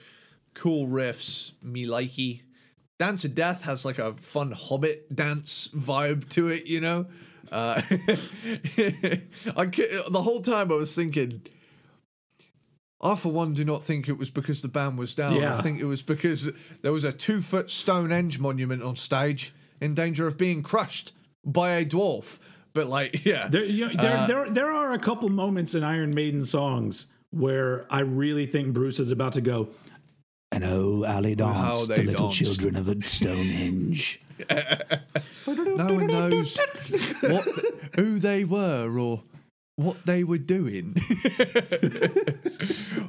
cool riffs, me likey. Dance of Death has like a fun Hobbit dance vibe to it. You know, uh, I the whole time I was thinking. I, for one, do not think it was because the band was down. Yeah. I think it was because there was a two foot Stonehenge monument on stage in danger of being crushed by a dwarf. But, like, yeah. there? You know, there, there, there are a couple moments in Iron Maiden songs where I really think Bruce is about to go. And oh, Ali danced, the little danced." children of Stonehenge. no one knows what who they were or what they were doing.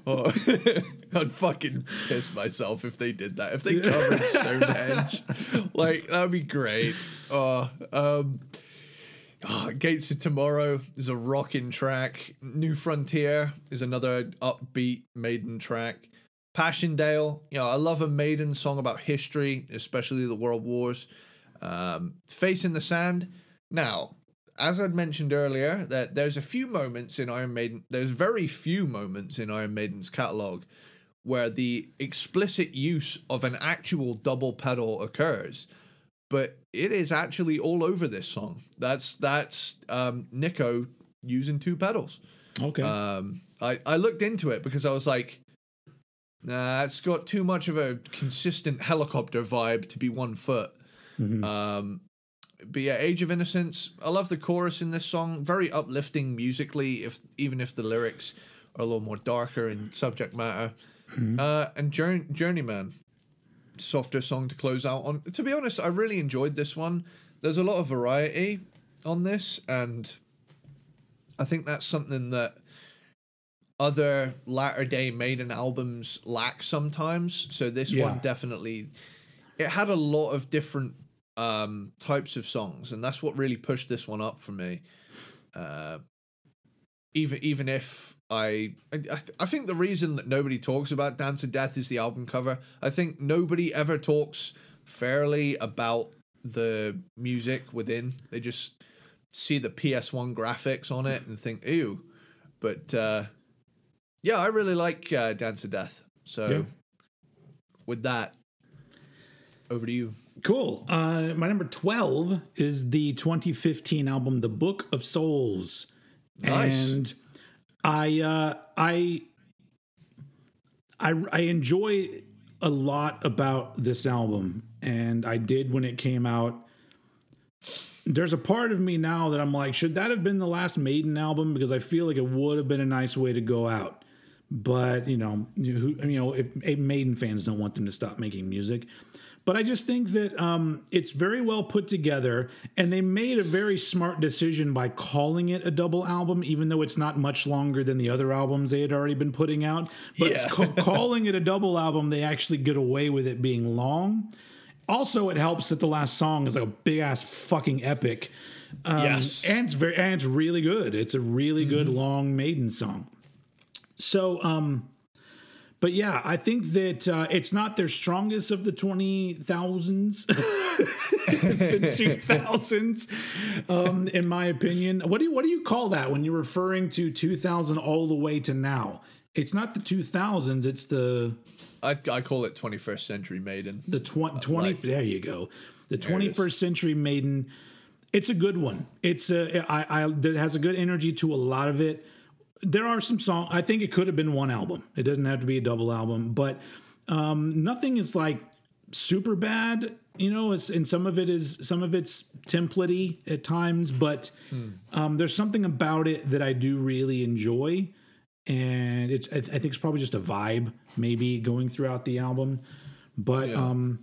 oh, I'd fucking piss myself if they did that. If they covered Stonehenge, like that'd be great. Oh, um, oh, Gates of Tomorrow is a rocking track. New Frontier is another upbeat maiden track. Passchendaele, you know, I love a maiden song about history, especially the World Wars. Um, Face in the Sand. Now, as I'd mentioned earlier, that there's a few moments in Iron Maiden, there's very few moments in Iron Maiden's catalog where the explicit use of an actual double pedal occurs. But it is actually all over this song. That's that's um, Nicko using two pedals. Okay. Um, I, I looked into it because I was like, nah, it's got too much of a consistent helicopter vibe to be one foot. Mhm. Um, but yeah, Age of Innocence. I love the chorus in this song. Very uplifting musically, if even if the lyrics are a little more darker in subject matter. Uh, and Jour- Journeyman, softer song to close out on. To be honest, I really enjoyed this one. There's a lot of variety on this, and I think that's something that other latter day Maiden albums lack sometimes. So this Yeah. one definitely it had a lot of different um types of songs, and that's what really pushed this one up for me. Uh even even if I I, I th- I think the reason that nobody talks about Dance of Death is the album cover. I think nobody ever talks fairly about the music within. They just see the PS1 graphics on it and think, ew. But uh, yeah, I really like uh, Dance of Death. So Yeah. with that, over to you. Cool. Uh, my number 12 is the 2015 album, The Book of Souls. Nice. And I, uh, I, I, I enjoy a lot about this album, and I did when it came out. There's a part of me now that I'm like, should that have been the last Maiden album? Because I feel like it would have been a nice way to go out. But you know, you know, if Maiden fans don't want them to stop making music, but I just think that um, it's very well put together, and they made a very smart decision by calling it a double album, even though it's not much longer than the other albums they had already been putting out. But Yeah. ca- calling it a double album, they actually get away with it being long. Also, it helps that the last song is like a big ass fucking epic. Um, Yes. and it's very and it's really good. It's a really good Mm-hmm. long Maiden song. So, um, but yeah, I think that uh, it's not their strongest of the twenty thousands, the two thousands, um, in my opinion. What do you what do you call that when you're referring to two thousand all the way to now? It's not the two thousands. It's the I, I call it 21st Century Maiden. the tw- 20 like- there you go the 21st century maiden it's a good one it's a I, I it has a good energy to a lot of it there are some songs i think it could have been one album. It doesn't have to be a double album but um nothing is like super bad you know it's, and some of it is some of it's templatey at times but um there's something about it that i do really enjoy and it's I, I think it's probably just a vibe maybe going throughout the album but um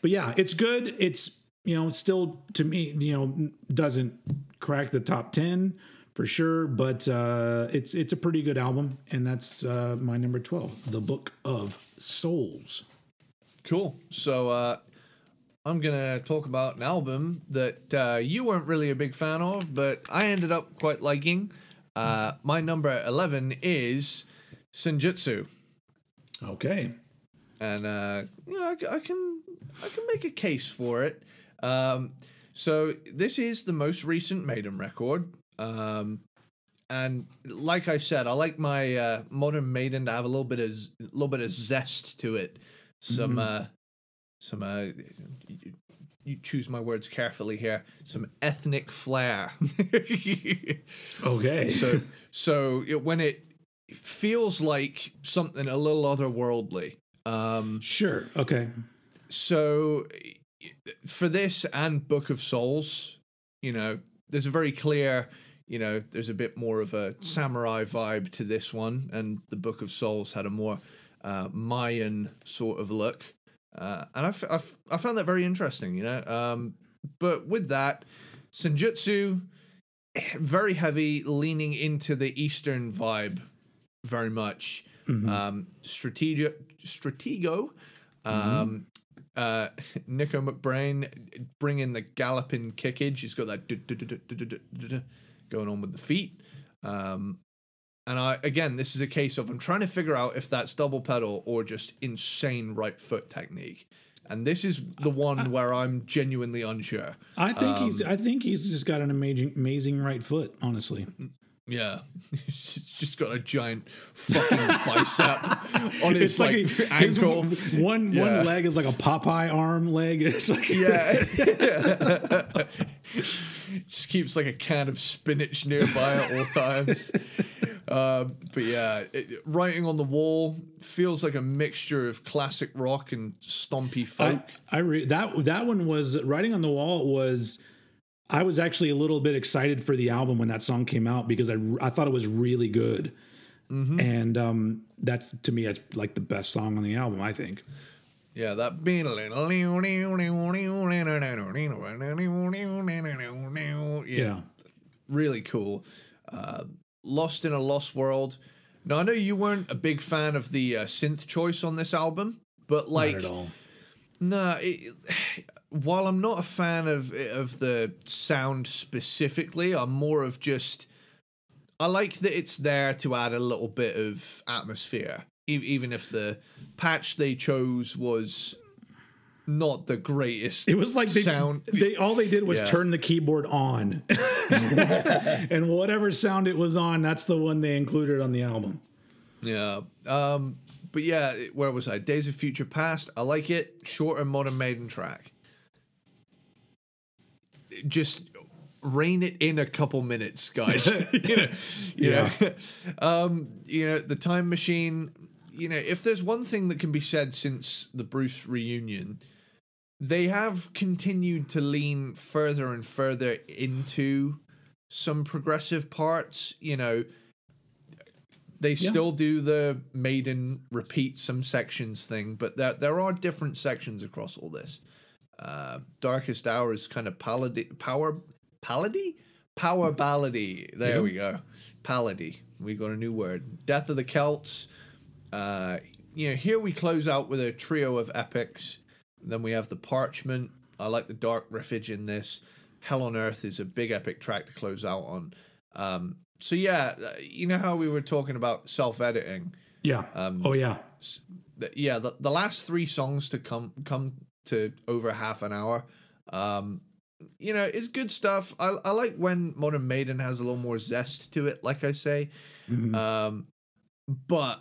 but yeah it's good. It's you know still to me you know doesn't crack the top 10 for sure but uh it's it's a pretty good album and that's uh my number 12 the book of souls Cool. So uh, I'm gonna talk about an album that uh, you weren't really a big fan of, but I ended up quite liking. Uh, my number eleven is Senjutsu, okay and uh, you know, I, I can I can make a case for it. Um, so this is the most recent Maiden record. Um, and like I said, I like my uh, modern Maiden to have a little bit of z- little bit of zest to it. Some uh, some uh, you, you choose my words carefully here. Some ethnic flair. okay so so it, when it feels like something a little otherworldly. Um, sure okay so for this and Book of Souls, you know, there's a very clear, you know, there's a bit more of a samurai vibe to this one, and the Book of Souls had a more uh, Mayan sort of look, uh, and I, f- I, f- I found that very interesting, you know. Um, but with that, Senjutsu, very heavy, leaning into the Eastern vibe, very much. Um, Stratego, Stratego, um, uh, Nicko McBrain bringing the galloping kickage. He's got that going on with the feet. Um, and I again, this is a case of I'm trying to figure out if that's double pedal or just insane right foot technique. And this is the one I, I, where I'm genuinely unsure. I think um, he's I think he's just got an amazing amazing right foot, honestly. Mm, yeah, he's just got a giant fucking bicep on his it's like, like, a- his ankle. one Yeah. one leg is like a popeye arm leg it's like Yeah. Just keeps like a can of spinach nearby at all times. Um, but yeah, it, writing on the wall feels like a mixture of classic rock and stompy folk. I, I re- that that one was writing on the wall was I was actually a little bit excited for the album when that song came out because I I thought it was really good. And um, that's to me, that's like the best song on the album. I think. yeah, that yeah, Yeah. really cool. Uh, Lost in a Lost World. Now I know you weren't a big fan of the uh, synth choice on this album, but like Not at all. Nah, it, while I'm not a fan of of the sound specifically, I'm more of just I like that it's there to add a little bit of atmosphere, e- even if the patch they chose was not the greatest. It was like they, sound. they all they did was Yeah. turn the keyboard on, and whatever sound it was on, that's the one they included on the album. Yeah. Um, but yeah, where was I? Days of Future Past. I like it. Short and Modern Maiden track. Just rein it in a couple minutes, guys. you know, you know, um, you know, the time machine. You know, if there's one thing that can be said since the Bruce reunion, they have continued to lean further and further into some progressive parts. You know, they still do the maiden repeat some sections thing, but there there are different sections across all this. Uh, Darkest Hour is kind of power palady power ballady. There Yeah. we go, palady. We got a new word. Death of the Celts. Uh, you know, here we close out with a trio of epics. Then we have the Parchment. I like the dark riffage in this. Hell on Earth is a big epic track to close out on. Um, so yeah, uh, you know how we were talking about self-editing. Yeah. Um, oh yeah. Yeah, the, the last three songs to come come to over half an hour. Um, you know, it's good stuff. I I like when Modern Maiden has a little more zest to it, like I say. Mhm. Um, but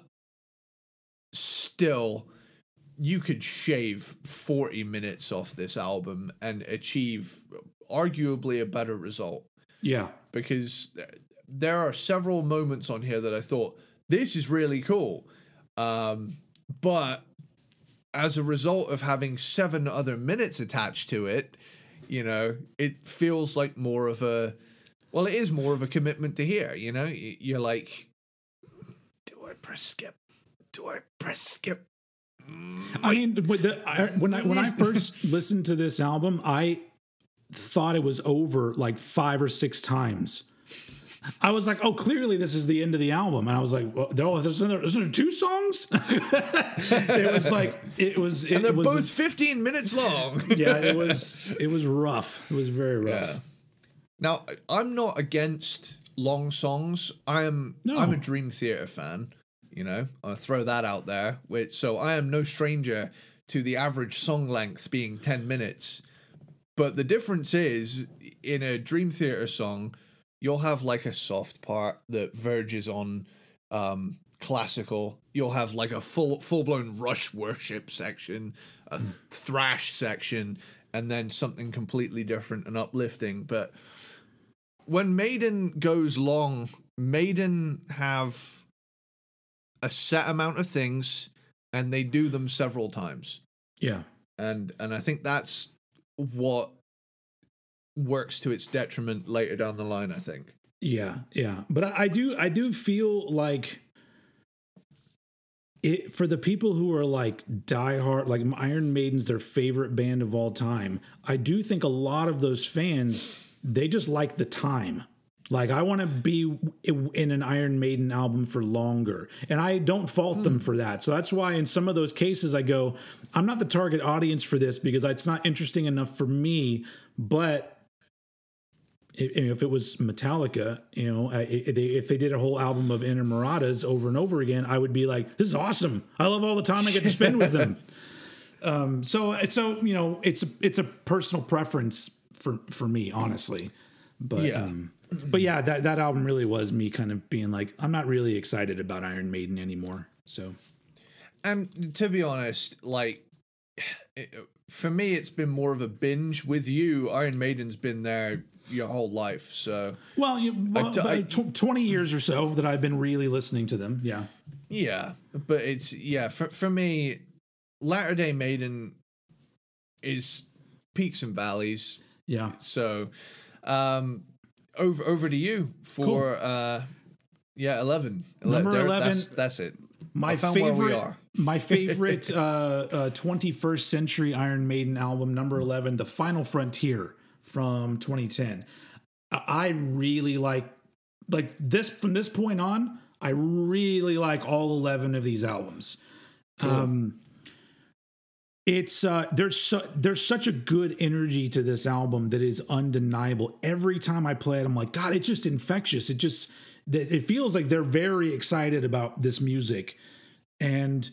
still, you could shave 40 minutes off this album and achieve arguably a better result yeah. because there are several moments on here that I thought this is really cool. Um, but as a result of having seven other minutes attached to it, you know, it feels like more of a well, it is more of a commitment to hear, you know? You're like, do I press skip? Do I press skip? I mean, mm, with the, I, when I when I first listened to this album, I thought it was over like five or six times. I was like, "Oh, clearly this is the end of the album," and I was like, well, "Oh, there's another, there's another two songs." it was like it was. It And they're was, both 15 minutes long. yeah, it was. It was rough. It was very rough. Yeah. Now, I'm not against long songs. I am No. I'm a Dream Theater fan, you know. I'll throw that out there. Which so I am no stranger to the average song length being 10 minutes. But the difference is in a Dream Theater song, you'll have like a soft part that verges on um classical. You'll have like a full full blown rush worship section, a thrash section, and then something completely different and uplifting. But when Maiden goes long, Maiden have a set amount of things and they do them several times. Yeah. And and I think that's what works to its detriment later down the line, I think. Yeah, yeah, but I, I do, I do feel like it for the people who are like diehard, like Iron Maiden's their favorite band of all time. I do think a lot of those fans they just like the time. Like I want to be in an Iron Maiden album for longer, and I don't fault them hmm. for that. So that's why in some of those cases I go, I'm not the target audience for this because it's not interesting enough for me. But if, if it was Metallica, you know, if they, if they did a whole album of Inamoratas over and over again, I would be like, "This is awesome! I love all the time I get to spend with them." Um, so, so you know, it's a, it's a personal preference for for me, honestly. But Yeah. um, but yeah, that that album really was me kind of being like, I'm not really excited about Iron Maiden anymore. So And to be honest, like it, for me, it's been more of a binge. With you, Iron Maiden's been there your whole life, so well, you, well d- I- tw- twenty years or so that I've been really listening to them. Yeah, yeah. But it's yeah for for me, Latter Day Maiden is peaks and valleys. yeah. So, um, over over to you for Cool. uh, yeah, eleven. Number there- 11. That's, that's it. My where we favorite, my favorite uh, uh, 21st century Iron Maiden album, number 11, The Final Frontier from 2010. I- really like, like this from this point on, I really like all 11 of these albums. Um, it's uh there's su- there's such a good energy to this album that is undeniable. Every time I play it, I'm like, God, it's just infectious. It just that it feels like they're very excited about this music, and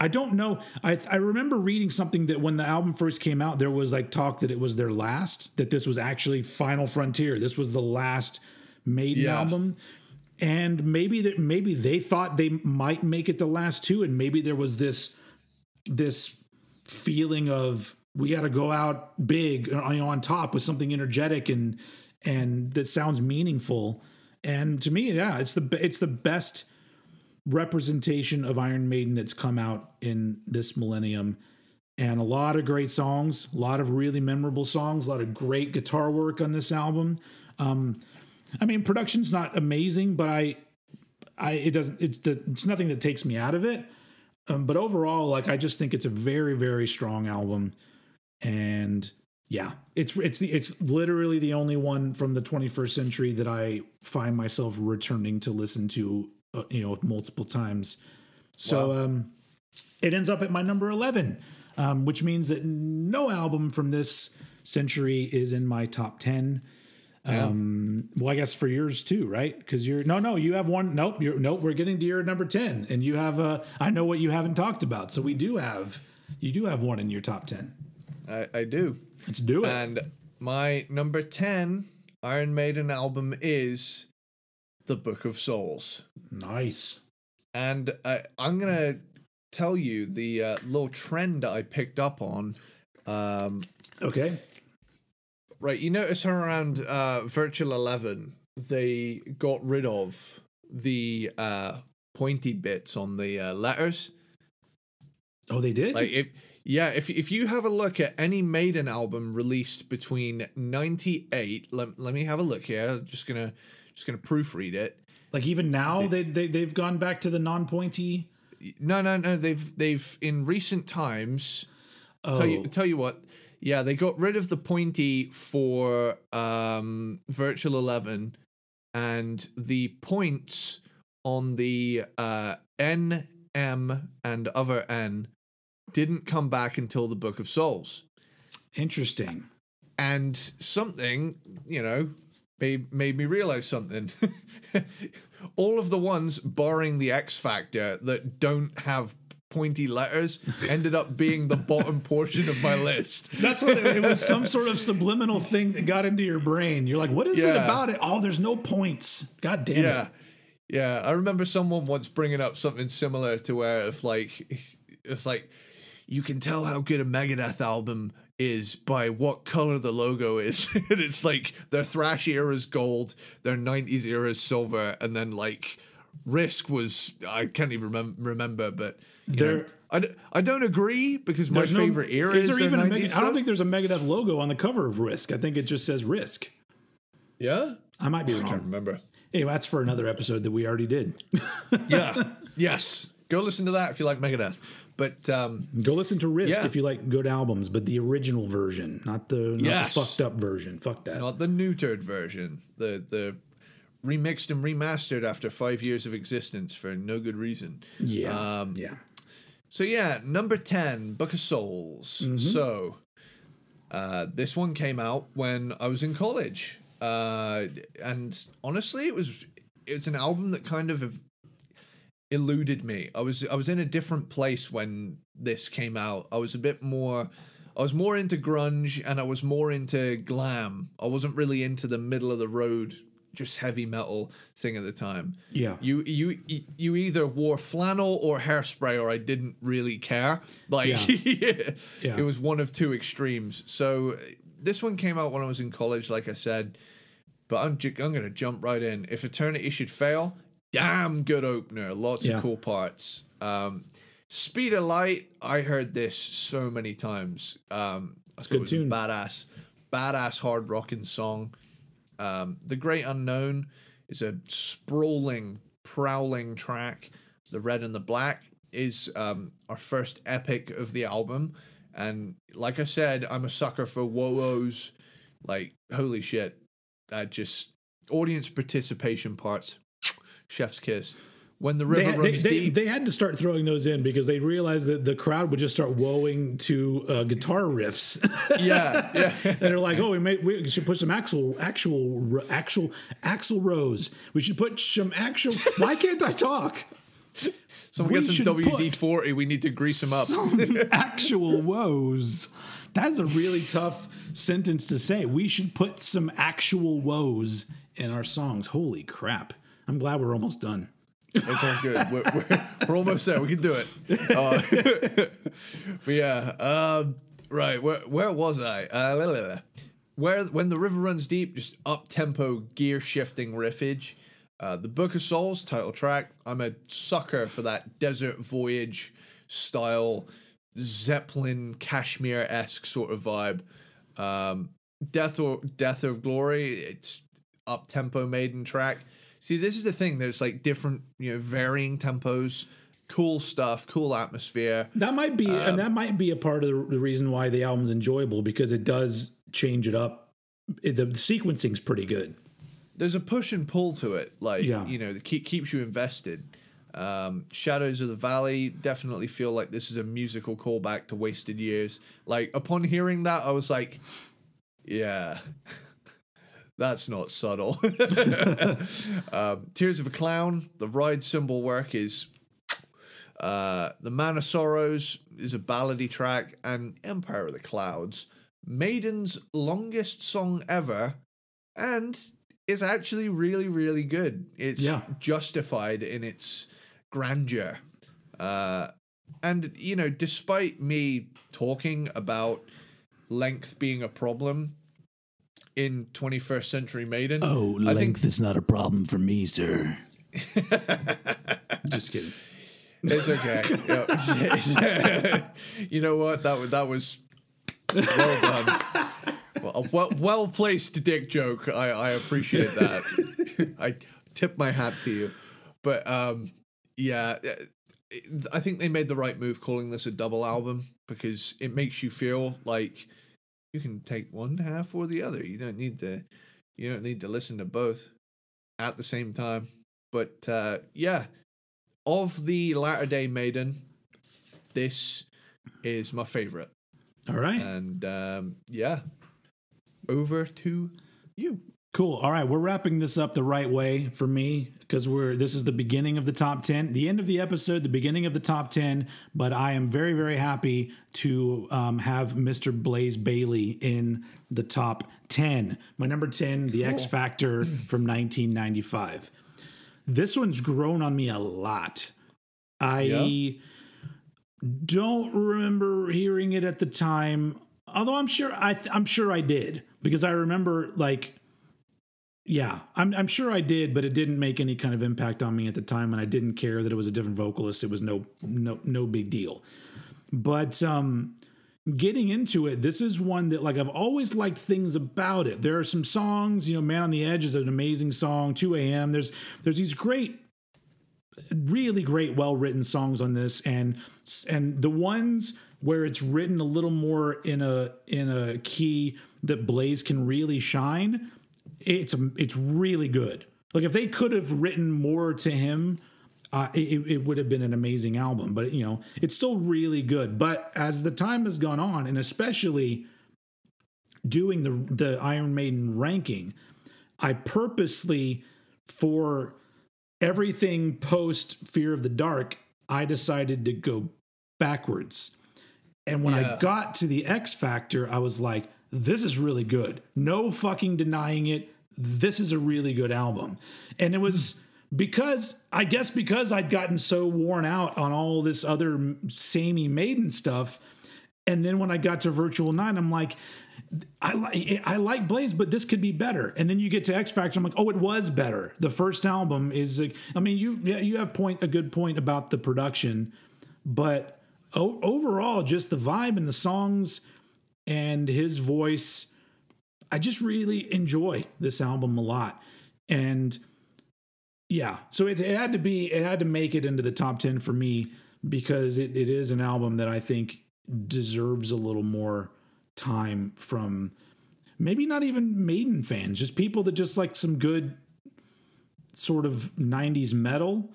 I don't know. I I remember reading something that when the album first came out, there was like talk that it was their last, that this was actually Final Frontier. This was the last Maiden Yeah. album. And maybe that maybe they thought they might make it the last two, and maybe there was this this feeling of we got to go out big uh, you know, on top with something energetic and and that sounds meaningful. And to me, yeah, it's the it's the best representation of Iron Maiden that's come out in this millennium. And a lot of great songs, a lot of really memorable songs, a lot of great guitar work on this album. Um, I mean, production's not amazing, but I, I it doesn't it's the, it's nothing that takes me out of it. Um, but overall, like I just think it's a very very strong album, and yeah, it's it's the it's literally the only one from the 21st century that I find myself returning to listen to, you know, multiple times. So Wow. um, it ends up at my number 11, um, which means that no album from this century is in my top 10. Um, well, I guess for yours too, right? Because you're no, no, you have one. Nope, you're nope. We're getting to your number ten, and you have uh I know what you haven't talked about, so we do have you do have one in your top ten. I, I do. Let's do it. And my number 10 Iron Maiden album is The Book of Souls. nice. And I, I'm going to tell you the uh, little trend I picked up on. Um, Okay. right, you notice how around uh, Virtual 11, they got rid of the uh, pointy bits on the uh, letters. Oh, they did. Like if yeah, if if you have a look at any Maiden album released between 98, let, let me have a look here. I'm just gonna just gonna proofread it. Like even now, they, they they've gone back to the non-pointy. No, no, no. They've they've in recent times. Oh, Tell you tell you what. Yeah, they got rid of the pointy for um Virtual 11 and the points on the uh N M and other N didn't come back until the Book of Souls. interesting. and something you know made, made me realize something all of the ones barring the x factor that don't have pointy letters ended up being the bottom portion of my list That's what it, it was. Some sort of subliminal thing that got into your brain. You're like, what is it about it? Oh, there's no points. God damn yeah it. yeah i remember someone once bringing up something similar to where if like it's like you can tell how good a megadeth album is by what color the logo is. And it's like their thrash era is gold their 90s era is silver and then like risk was i can't even remem- remember but you know, I, d- I don't agree because my There's no- favorite era is is, there even a Meg- I don't think there's a Megadeth logo on the cover of Risk. I think it just says Risk. yeah? I might be i can't remember. Anyway, that's for another episode that we already did. yeah. Yes. Go listen to that if you like megadeth but um Go listen to Risk Yeah. if you like good albums, but the original version, not the, not Yes. the fucked up version. Fuck that. not the neutered version, the the remixed and remastered after five years of existence for no good reason. yeah. Um, yeah. So yeah, number ten, Book of Souls. So uh, this one came out when I was in college, uh, and honestly, it was it's an album that kind of eluded me. I was I was in a different place when this came out. I was a bit more I was more into grunge and I was more into glam. I wasn't really into the middle of the road just heavy metal thing at the time. Yeah. You you you either wore flannel or hairspray or I didn't really care. Like Yeah. Yeah. it was one of two extremes. So this one came out when I was in college like I said. But I'm, ju- I'm going to jump right in. If Eternity should fail, damn good opener. Lots Yeah. of cool parts. Um, Speed of Light, I heard this so many times. Um, I thought good it tune. badass, badass hard rocking song. Um, the Great Unknown is a sprawling, prowling track. The Red and the Black is um, our first epic of the album. And like I said, I'm a sucker for whoa-ohs. Like, holy shit. That just audience participation parts. Chef's kiss. when the They, river they, runs they, deep. they had to start throwing those in because they realized that the crowd would just start woeing to uh, guitar riffs. yeah, yeah. and they're like, "Oh, we, may, we should put some actual, actual, actual, Axl Rose. We should put some actual. Why can't I talk? Someone We get some WD forty. We need to grease them up. Some actual woes. That's a really tough sentence to say. We should put some actual woes in our songs. Holy crap! I'm glad we're almost done. It's all good. We're, we're, we're almost there. We can do it. Uh, but yeah, um, right. Where where was I? Uh. Where when the river runs deep, just up tempo gear shifting riffage. Uh, the Book of Souls title track. I'm a sucker for that desert voyage style, Zeppelin Kashmir esque sort of vibe. Um, Death or Death of Glory. It's up tempo maiden track. See, this is the thing. There's like different, you know, varying tempos, cool stuff, cool atmosphere. That might be, Um, and that might be a part of the, reason why the album's enjoyable because it does change it up. It, the, the sequencing's pretty good. There's a push and pull to it, like Yeah. you know, that keep, keeps you invested. Um, Shadows of the Valley definitely feel like this is a musical callback to Wasted Years. Like upon hearing that, I was like, yeah. That's not subtle. um, Tears of a Clown, the ride cymbal work is Uh, the Man of Sorrows is a ballady track, and Empire of the Clouds, Maiden's longest song ever, and is actually really, really good. It's Yeah. justified in its grandeur. Uh, and, you know, despite me talking about length being a problem in 21st Century Maiden, Oh, I think length is not a problem for me, sir. Just kidding. It's okay. You know what? That was that was well done. Well, a well, well placed dick joke. I, I appreciate that. I tip my hat to you. But um, yeah, I think they made the right move calling this a double album because it makes you feel like you can take one half or the other. You don't need to you don't need to listen to both at the same time. But uh, yeah, of the Latter Day Maiden, this is my favorite. All right. And um, yeah, over to you. Cool. All right, we're wrapping this up the right way for me because we're this is the beginning of the top 10, the end of the episode, the beginning of the top 10, but I am very very happy to um, have Mr. Blaze Bayley in the top 10. My number 10, The X Factor from 1995. This one's grown on me a lot. I Yeah? don't remember hearing it at the time, although I'm sure I th- I'm sure I did because I remember like yeah, I'm I'm sure I did, but it didn't make any kind of impact on me at the time, and I didn't care that it was a different vocalist. It was no no no big deal. But um, getting into it, this is one that like I've always liked things about it. There are some songs, you know, "Man on the Edge" is an amazing song. 2 a.m. There's there's these great really great well written songs on this and and the ones where it's written a little more in a in a key that Blaze can really shine it's it's really good like if they could have written more to him uh, it, it would have been an amazing album but you know it's still really good but as the time has gone on and especially doing the the Iron Maiden ranking I purposely for everything post Fear of the Dark, I decided to go backwards. And when Yeah. I got to the X Factor, I was like, this is really good. No fucking denying it. This is a really good album. And it was because, I guess, because I'd gotten so worn out on all this other samey Maiden stuff. And then when I got to Virtual Nine, I'm like, I like I like Blaze, but this could be better. And then you get to X Factor, I'm like, oh, it was better. The first album is, like, I mean, you yeah, you have point a good point about the production, but o- overall, just the vibe and the songs and his voice, I just really enjoy this album a lot. And yeah, so it, it had to be, it had to make it into the top ten for me because it, it is an album that I think deserves a little more time from maybe not even Maiden fans, just people that just like some good sort of 90s metal.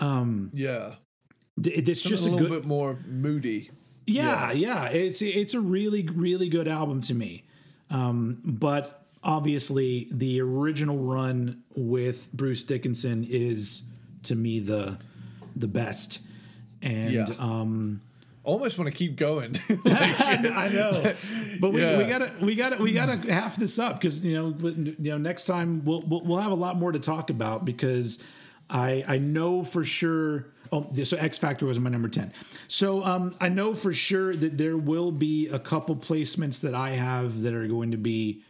Um, Yeah. Th- It's just a a little good bit more moody. Yeah, yeah, It's it's a really really good album to me. Um, but obviously, the original run with Bruce Dickinson is to me the the best. And Yeah. um, Almost want to keep going. I know, but we, we gotta we gotta we gotta half this up because you know you know next time we'll, we'll we'll have a lot more to talk about because I I know for sure. Oh, so X Factor was my number ten. So um, I know for sure that there will be a couple placements that I have that are going to be.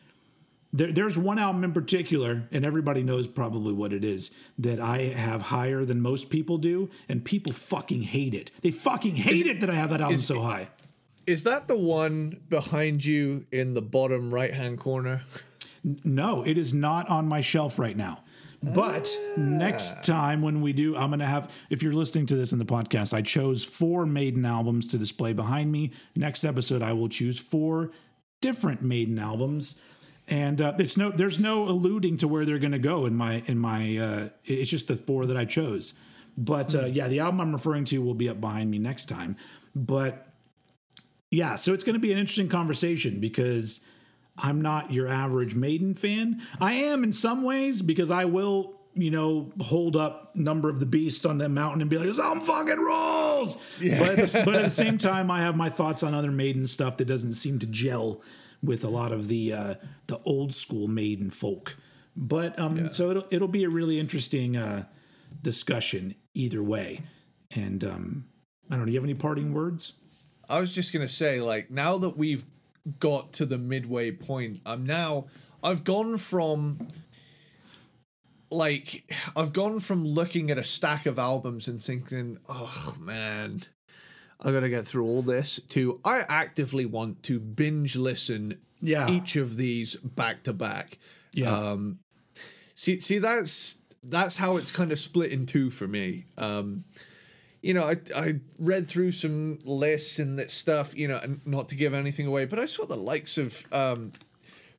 There, there's one album in particular, and everybody knows probably what it is that I have higher than most people do, and people fucking hate it. They fucking hate it that I have that album is- so high. Is that the one behind you in the bottom right hand corner? No, it is not on my shelf right now. But next time when we do, I'm going to have, if you're listening to this in the podcast, I chose four Maiden albums to display behind me. Next episode, I will choose four different Maiden albums. And uh, it's no, there's no alluding to where they're going to go in my, in my, uh, it's just the four that I chose. But uh, yeah, the album I'm referring to will be up behind me next time. But yeah, so it's going to be an interesting conversation because I'm not your average Maiden fan. I am in some ways because I will, you know, hold up Number of the Beast on that mountain and be like, "Some fucking rules." But, at the, but at the same time, I have my thoughts on other Maiden stuff that doesn't seem to gel with a lot of the uh, the old school Maiden folk. But um, so it'll it'll be a really interesting uh, discussion either way. And um, I don't know. Do you have any parting words? I was just gonna say, like, now that we've got to the midway point, I'm now I've gone from like I've gone from looking at a stack of albums and thinking, oh man, I gotta get through all this to I actively want to binge listen Yeah. each of these back to back. Yeah. Um see see that's that's how it's kind of split in two for me. Um you know, I I read through some lists and that stuff, you know, and not to give anything away, but I saw the likes of um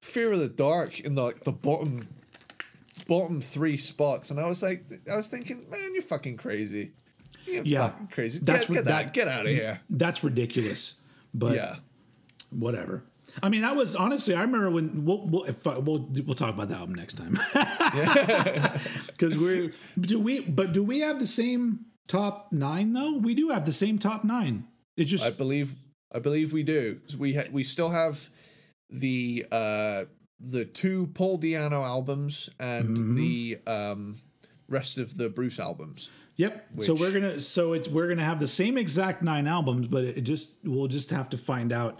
Fear of the Dark in the like, the bottom bottom three spots, and I was like, I was thinking, man, you're fucking crazy. You're Yeah. fucking crazy. That's get, get, that, that- get out of here. That's ridiculous. But Yeah. whatever. I mean, that was honestly. I remember when we'll we'll if, I- we'll, we'll talk about the album next time. Because we do we, but do we have the same top nine though? We do have the same top nine. It's just I believe I believe we do. We ha- we still have the uh the two Paul Di'Anno albums and Mm-hmm. the um rest of the Bruce albums. Yep. so we're gonna so it's we're gonna have the same exact nine albums, but it just we'll just have to find out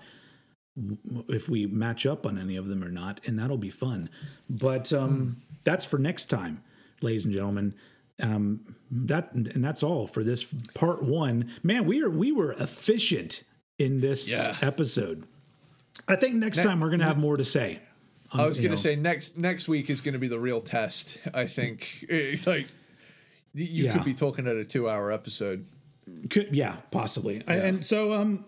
if we match up on any of them or not, and that'll be fun. But um, that's for next time, ladies and gentlemen. Um, that and that's all for this part one. Man, we are we were efficient in this Yeah. episode. I think next time we're gonna have more to say. I was gonna know. say next next week is gonna be the real test. I think Eh, like you Yeah. could be talking at a two hour episode. Could, yeah, possibly. And so, um,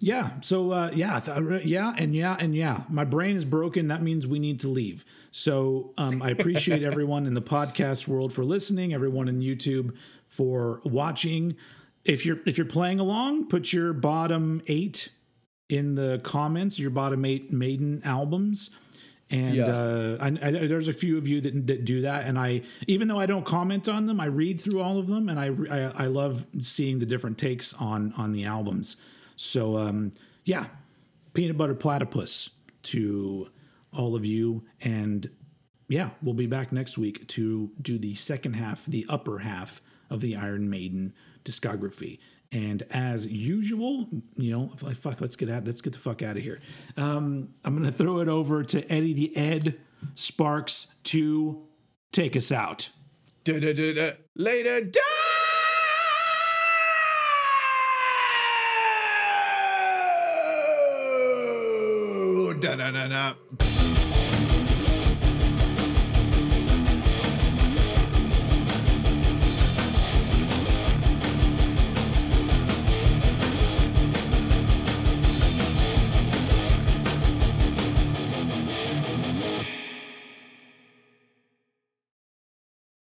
yeah. So, uh, yeah, th- yeah, and yeah, and yeah. My brain is broken. That means we need to leave. So, um, I appreciate everyone in the podcast world for listening. Everyone in YouTube for watching. If you're if you're playing along, put your bottom eight in the comments. Your bottom eight Maiden albums. And Yeah. uh, I, I, there's a few of you that, that do that, and I, even though I don't comment on them, I read through all of them, and I, I, I love seeing the different takes on on the albums. So, um, yeah, peanut butter platypus to all of you, and yeah, we'll be back next week to do the second half, the upper half of the Iron Maiden discography. And as usual, you know, fuck, let's get out, let's get the fuck out of here. Um, I'm gonna throw it over to Eddie the Ed Sparks to take us out. Da-da-da-da. Later. Da- Da-na-na-na.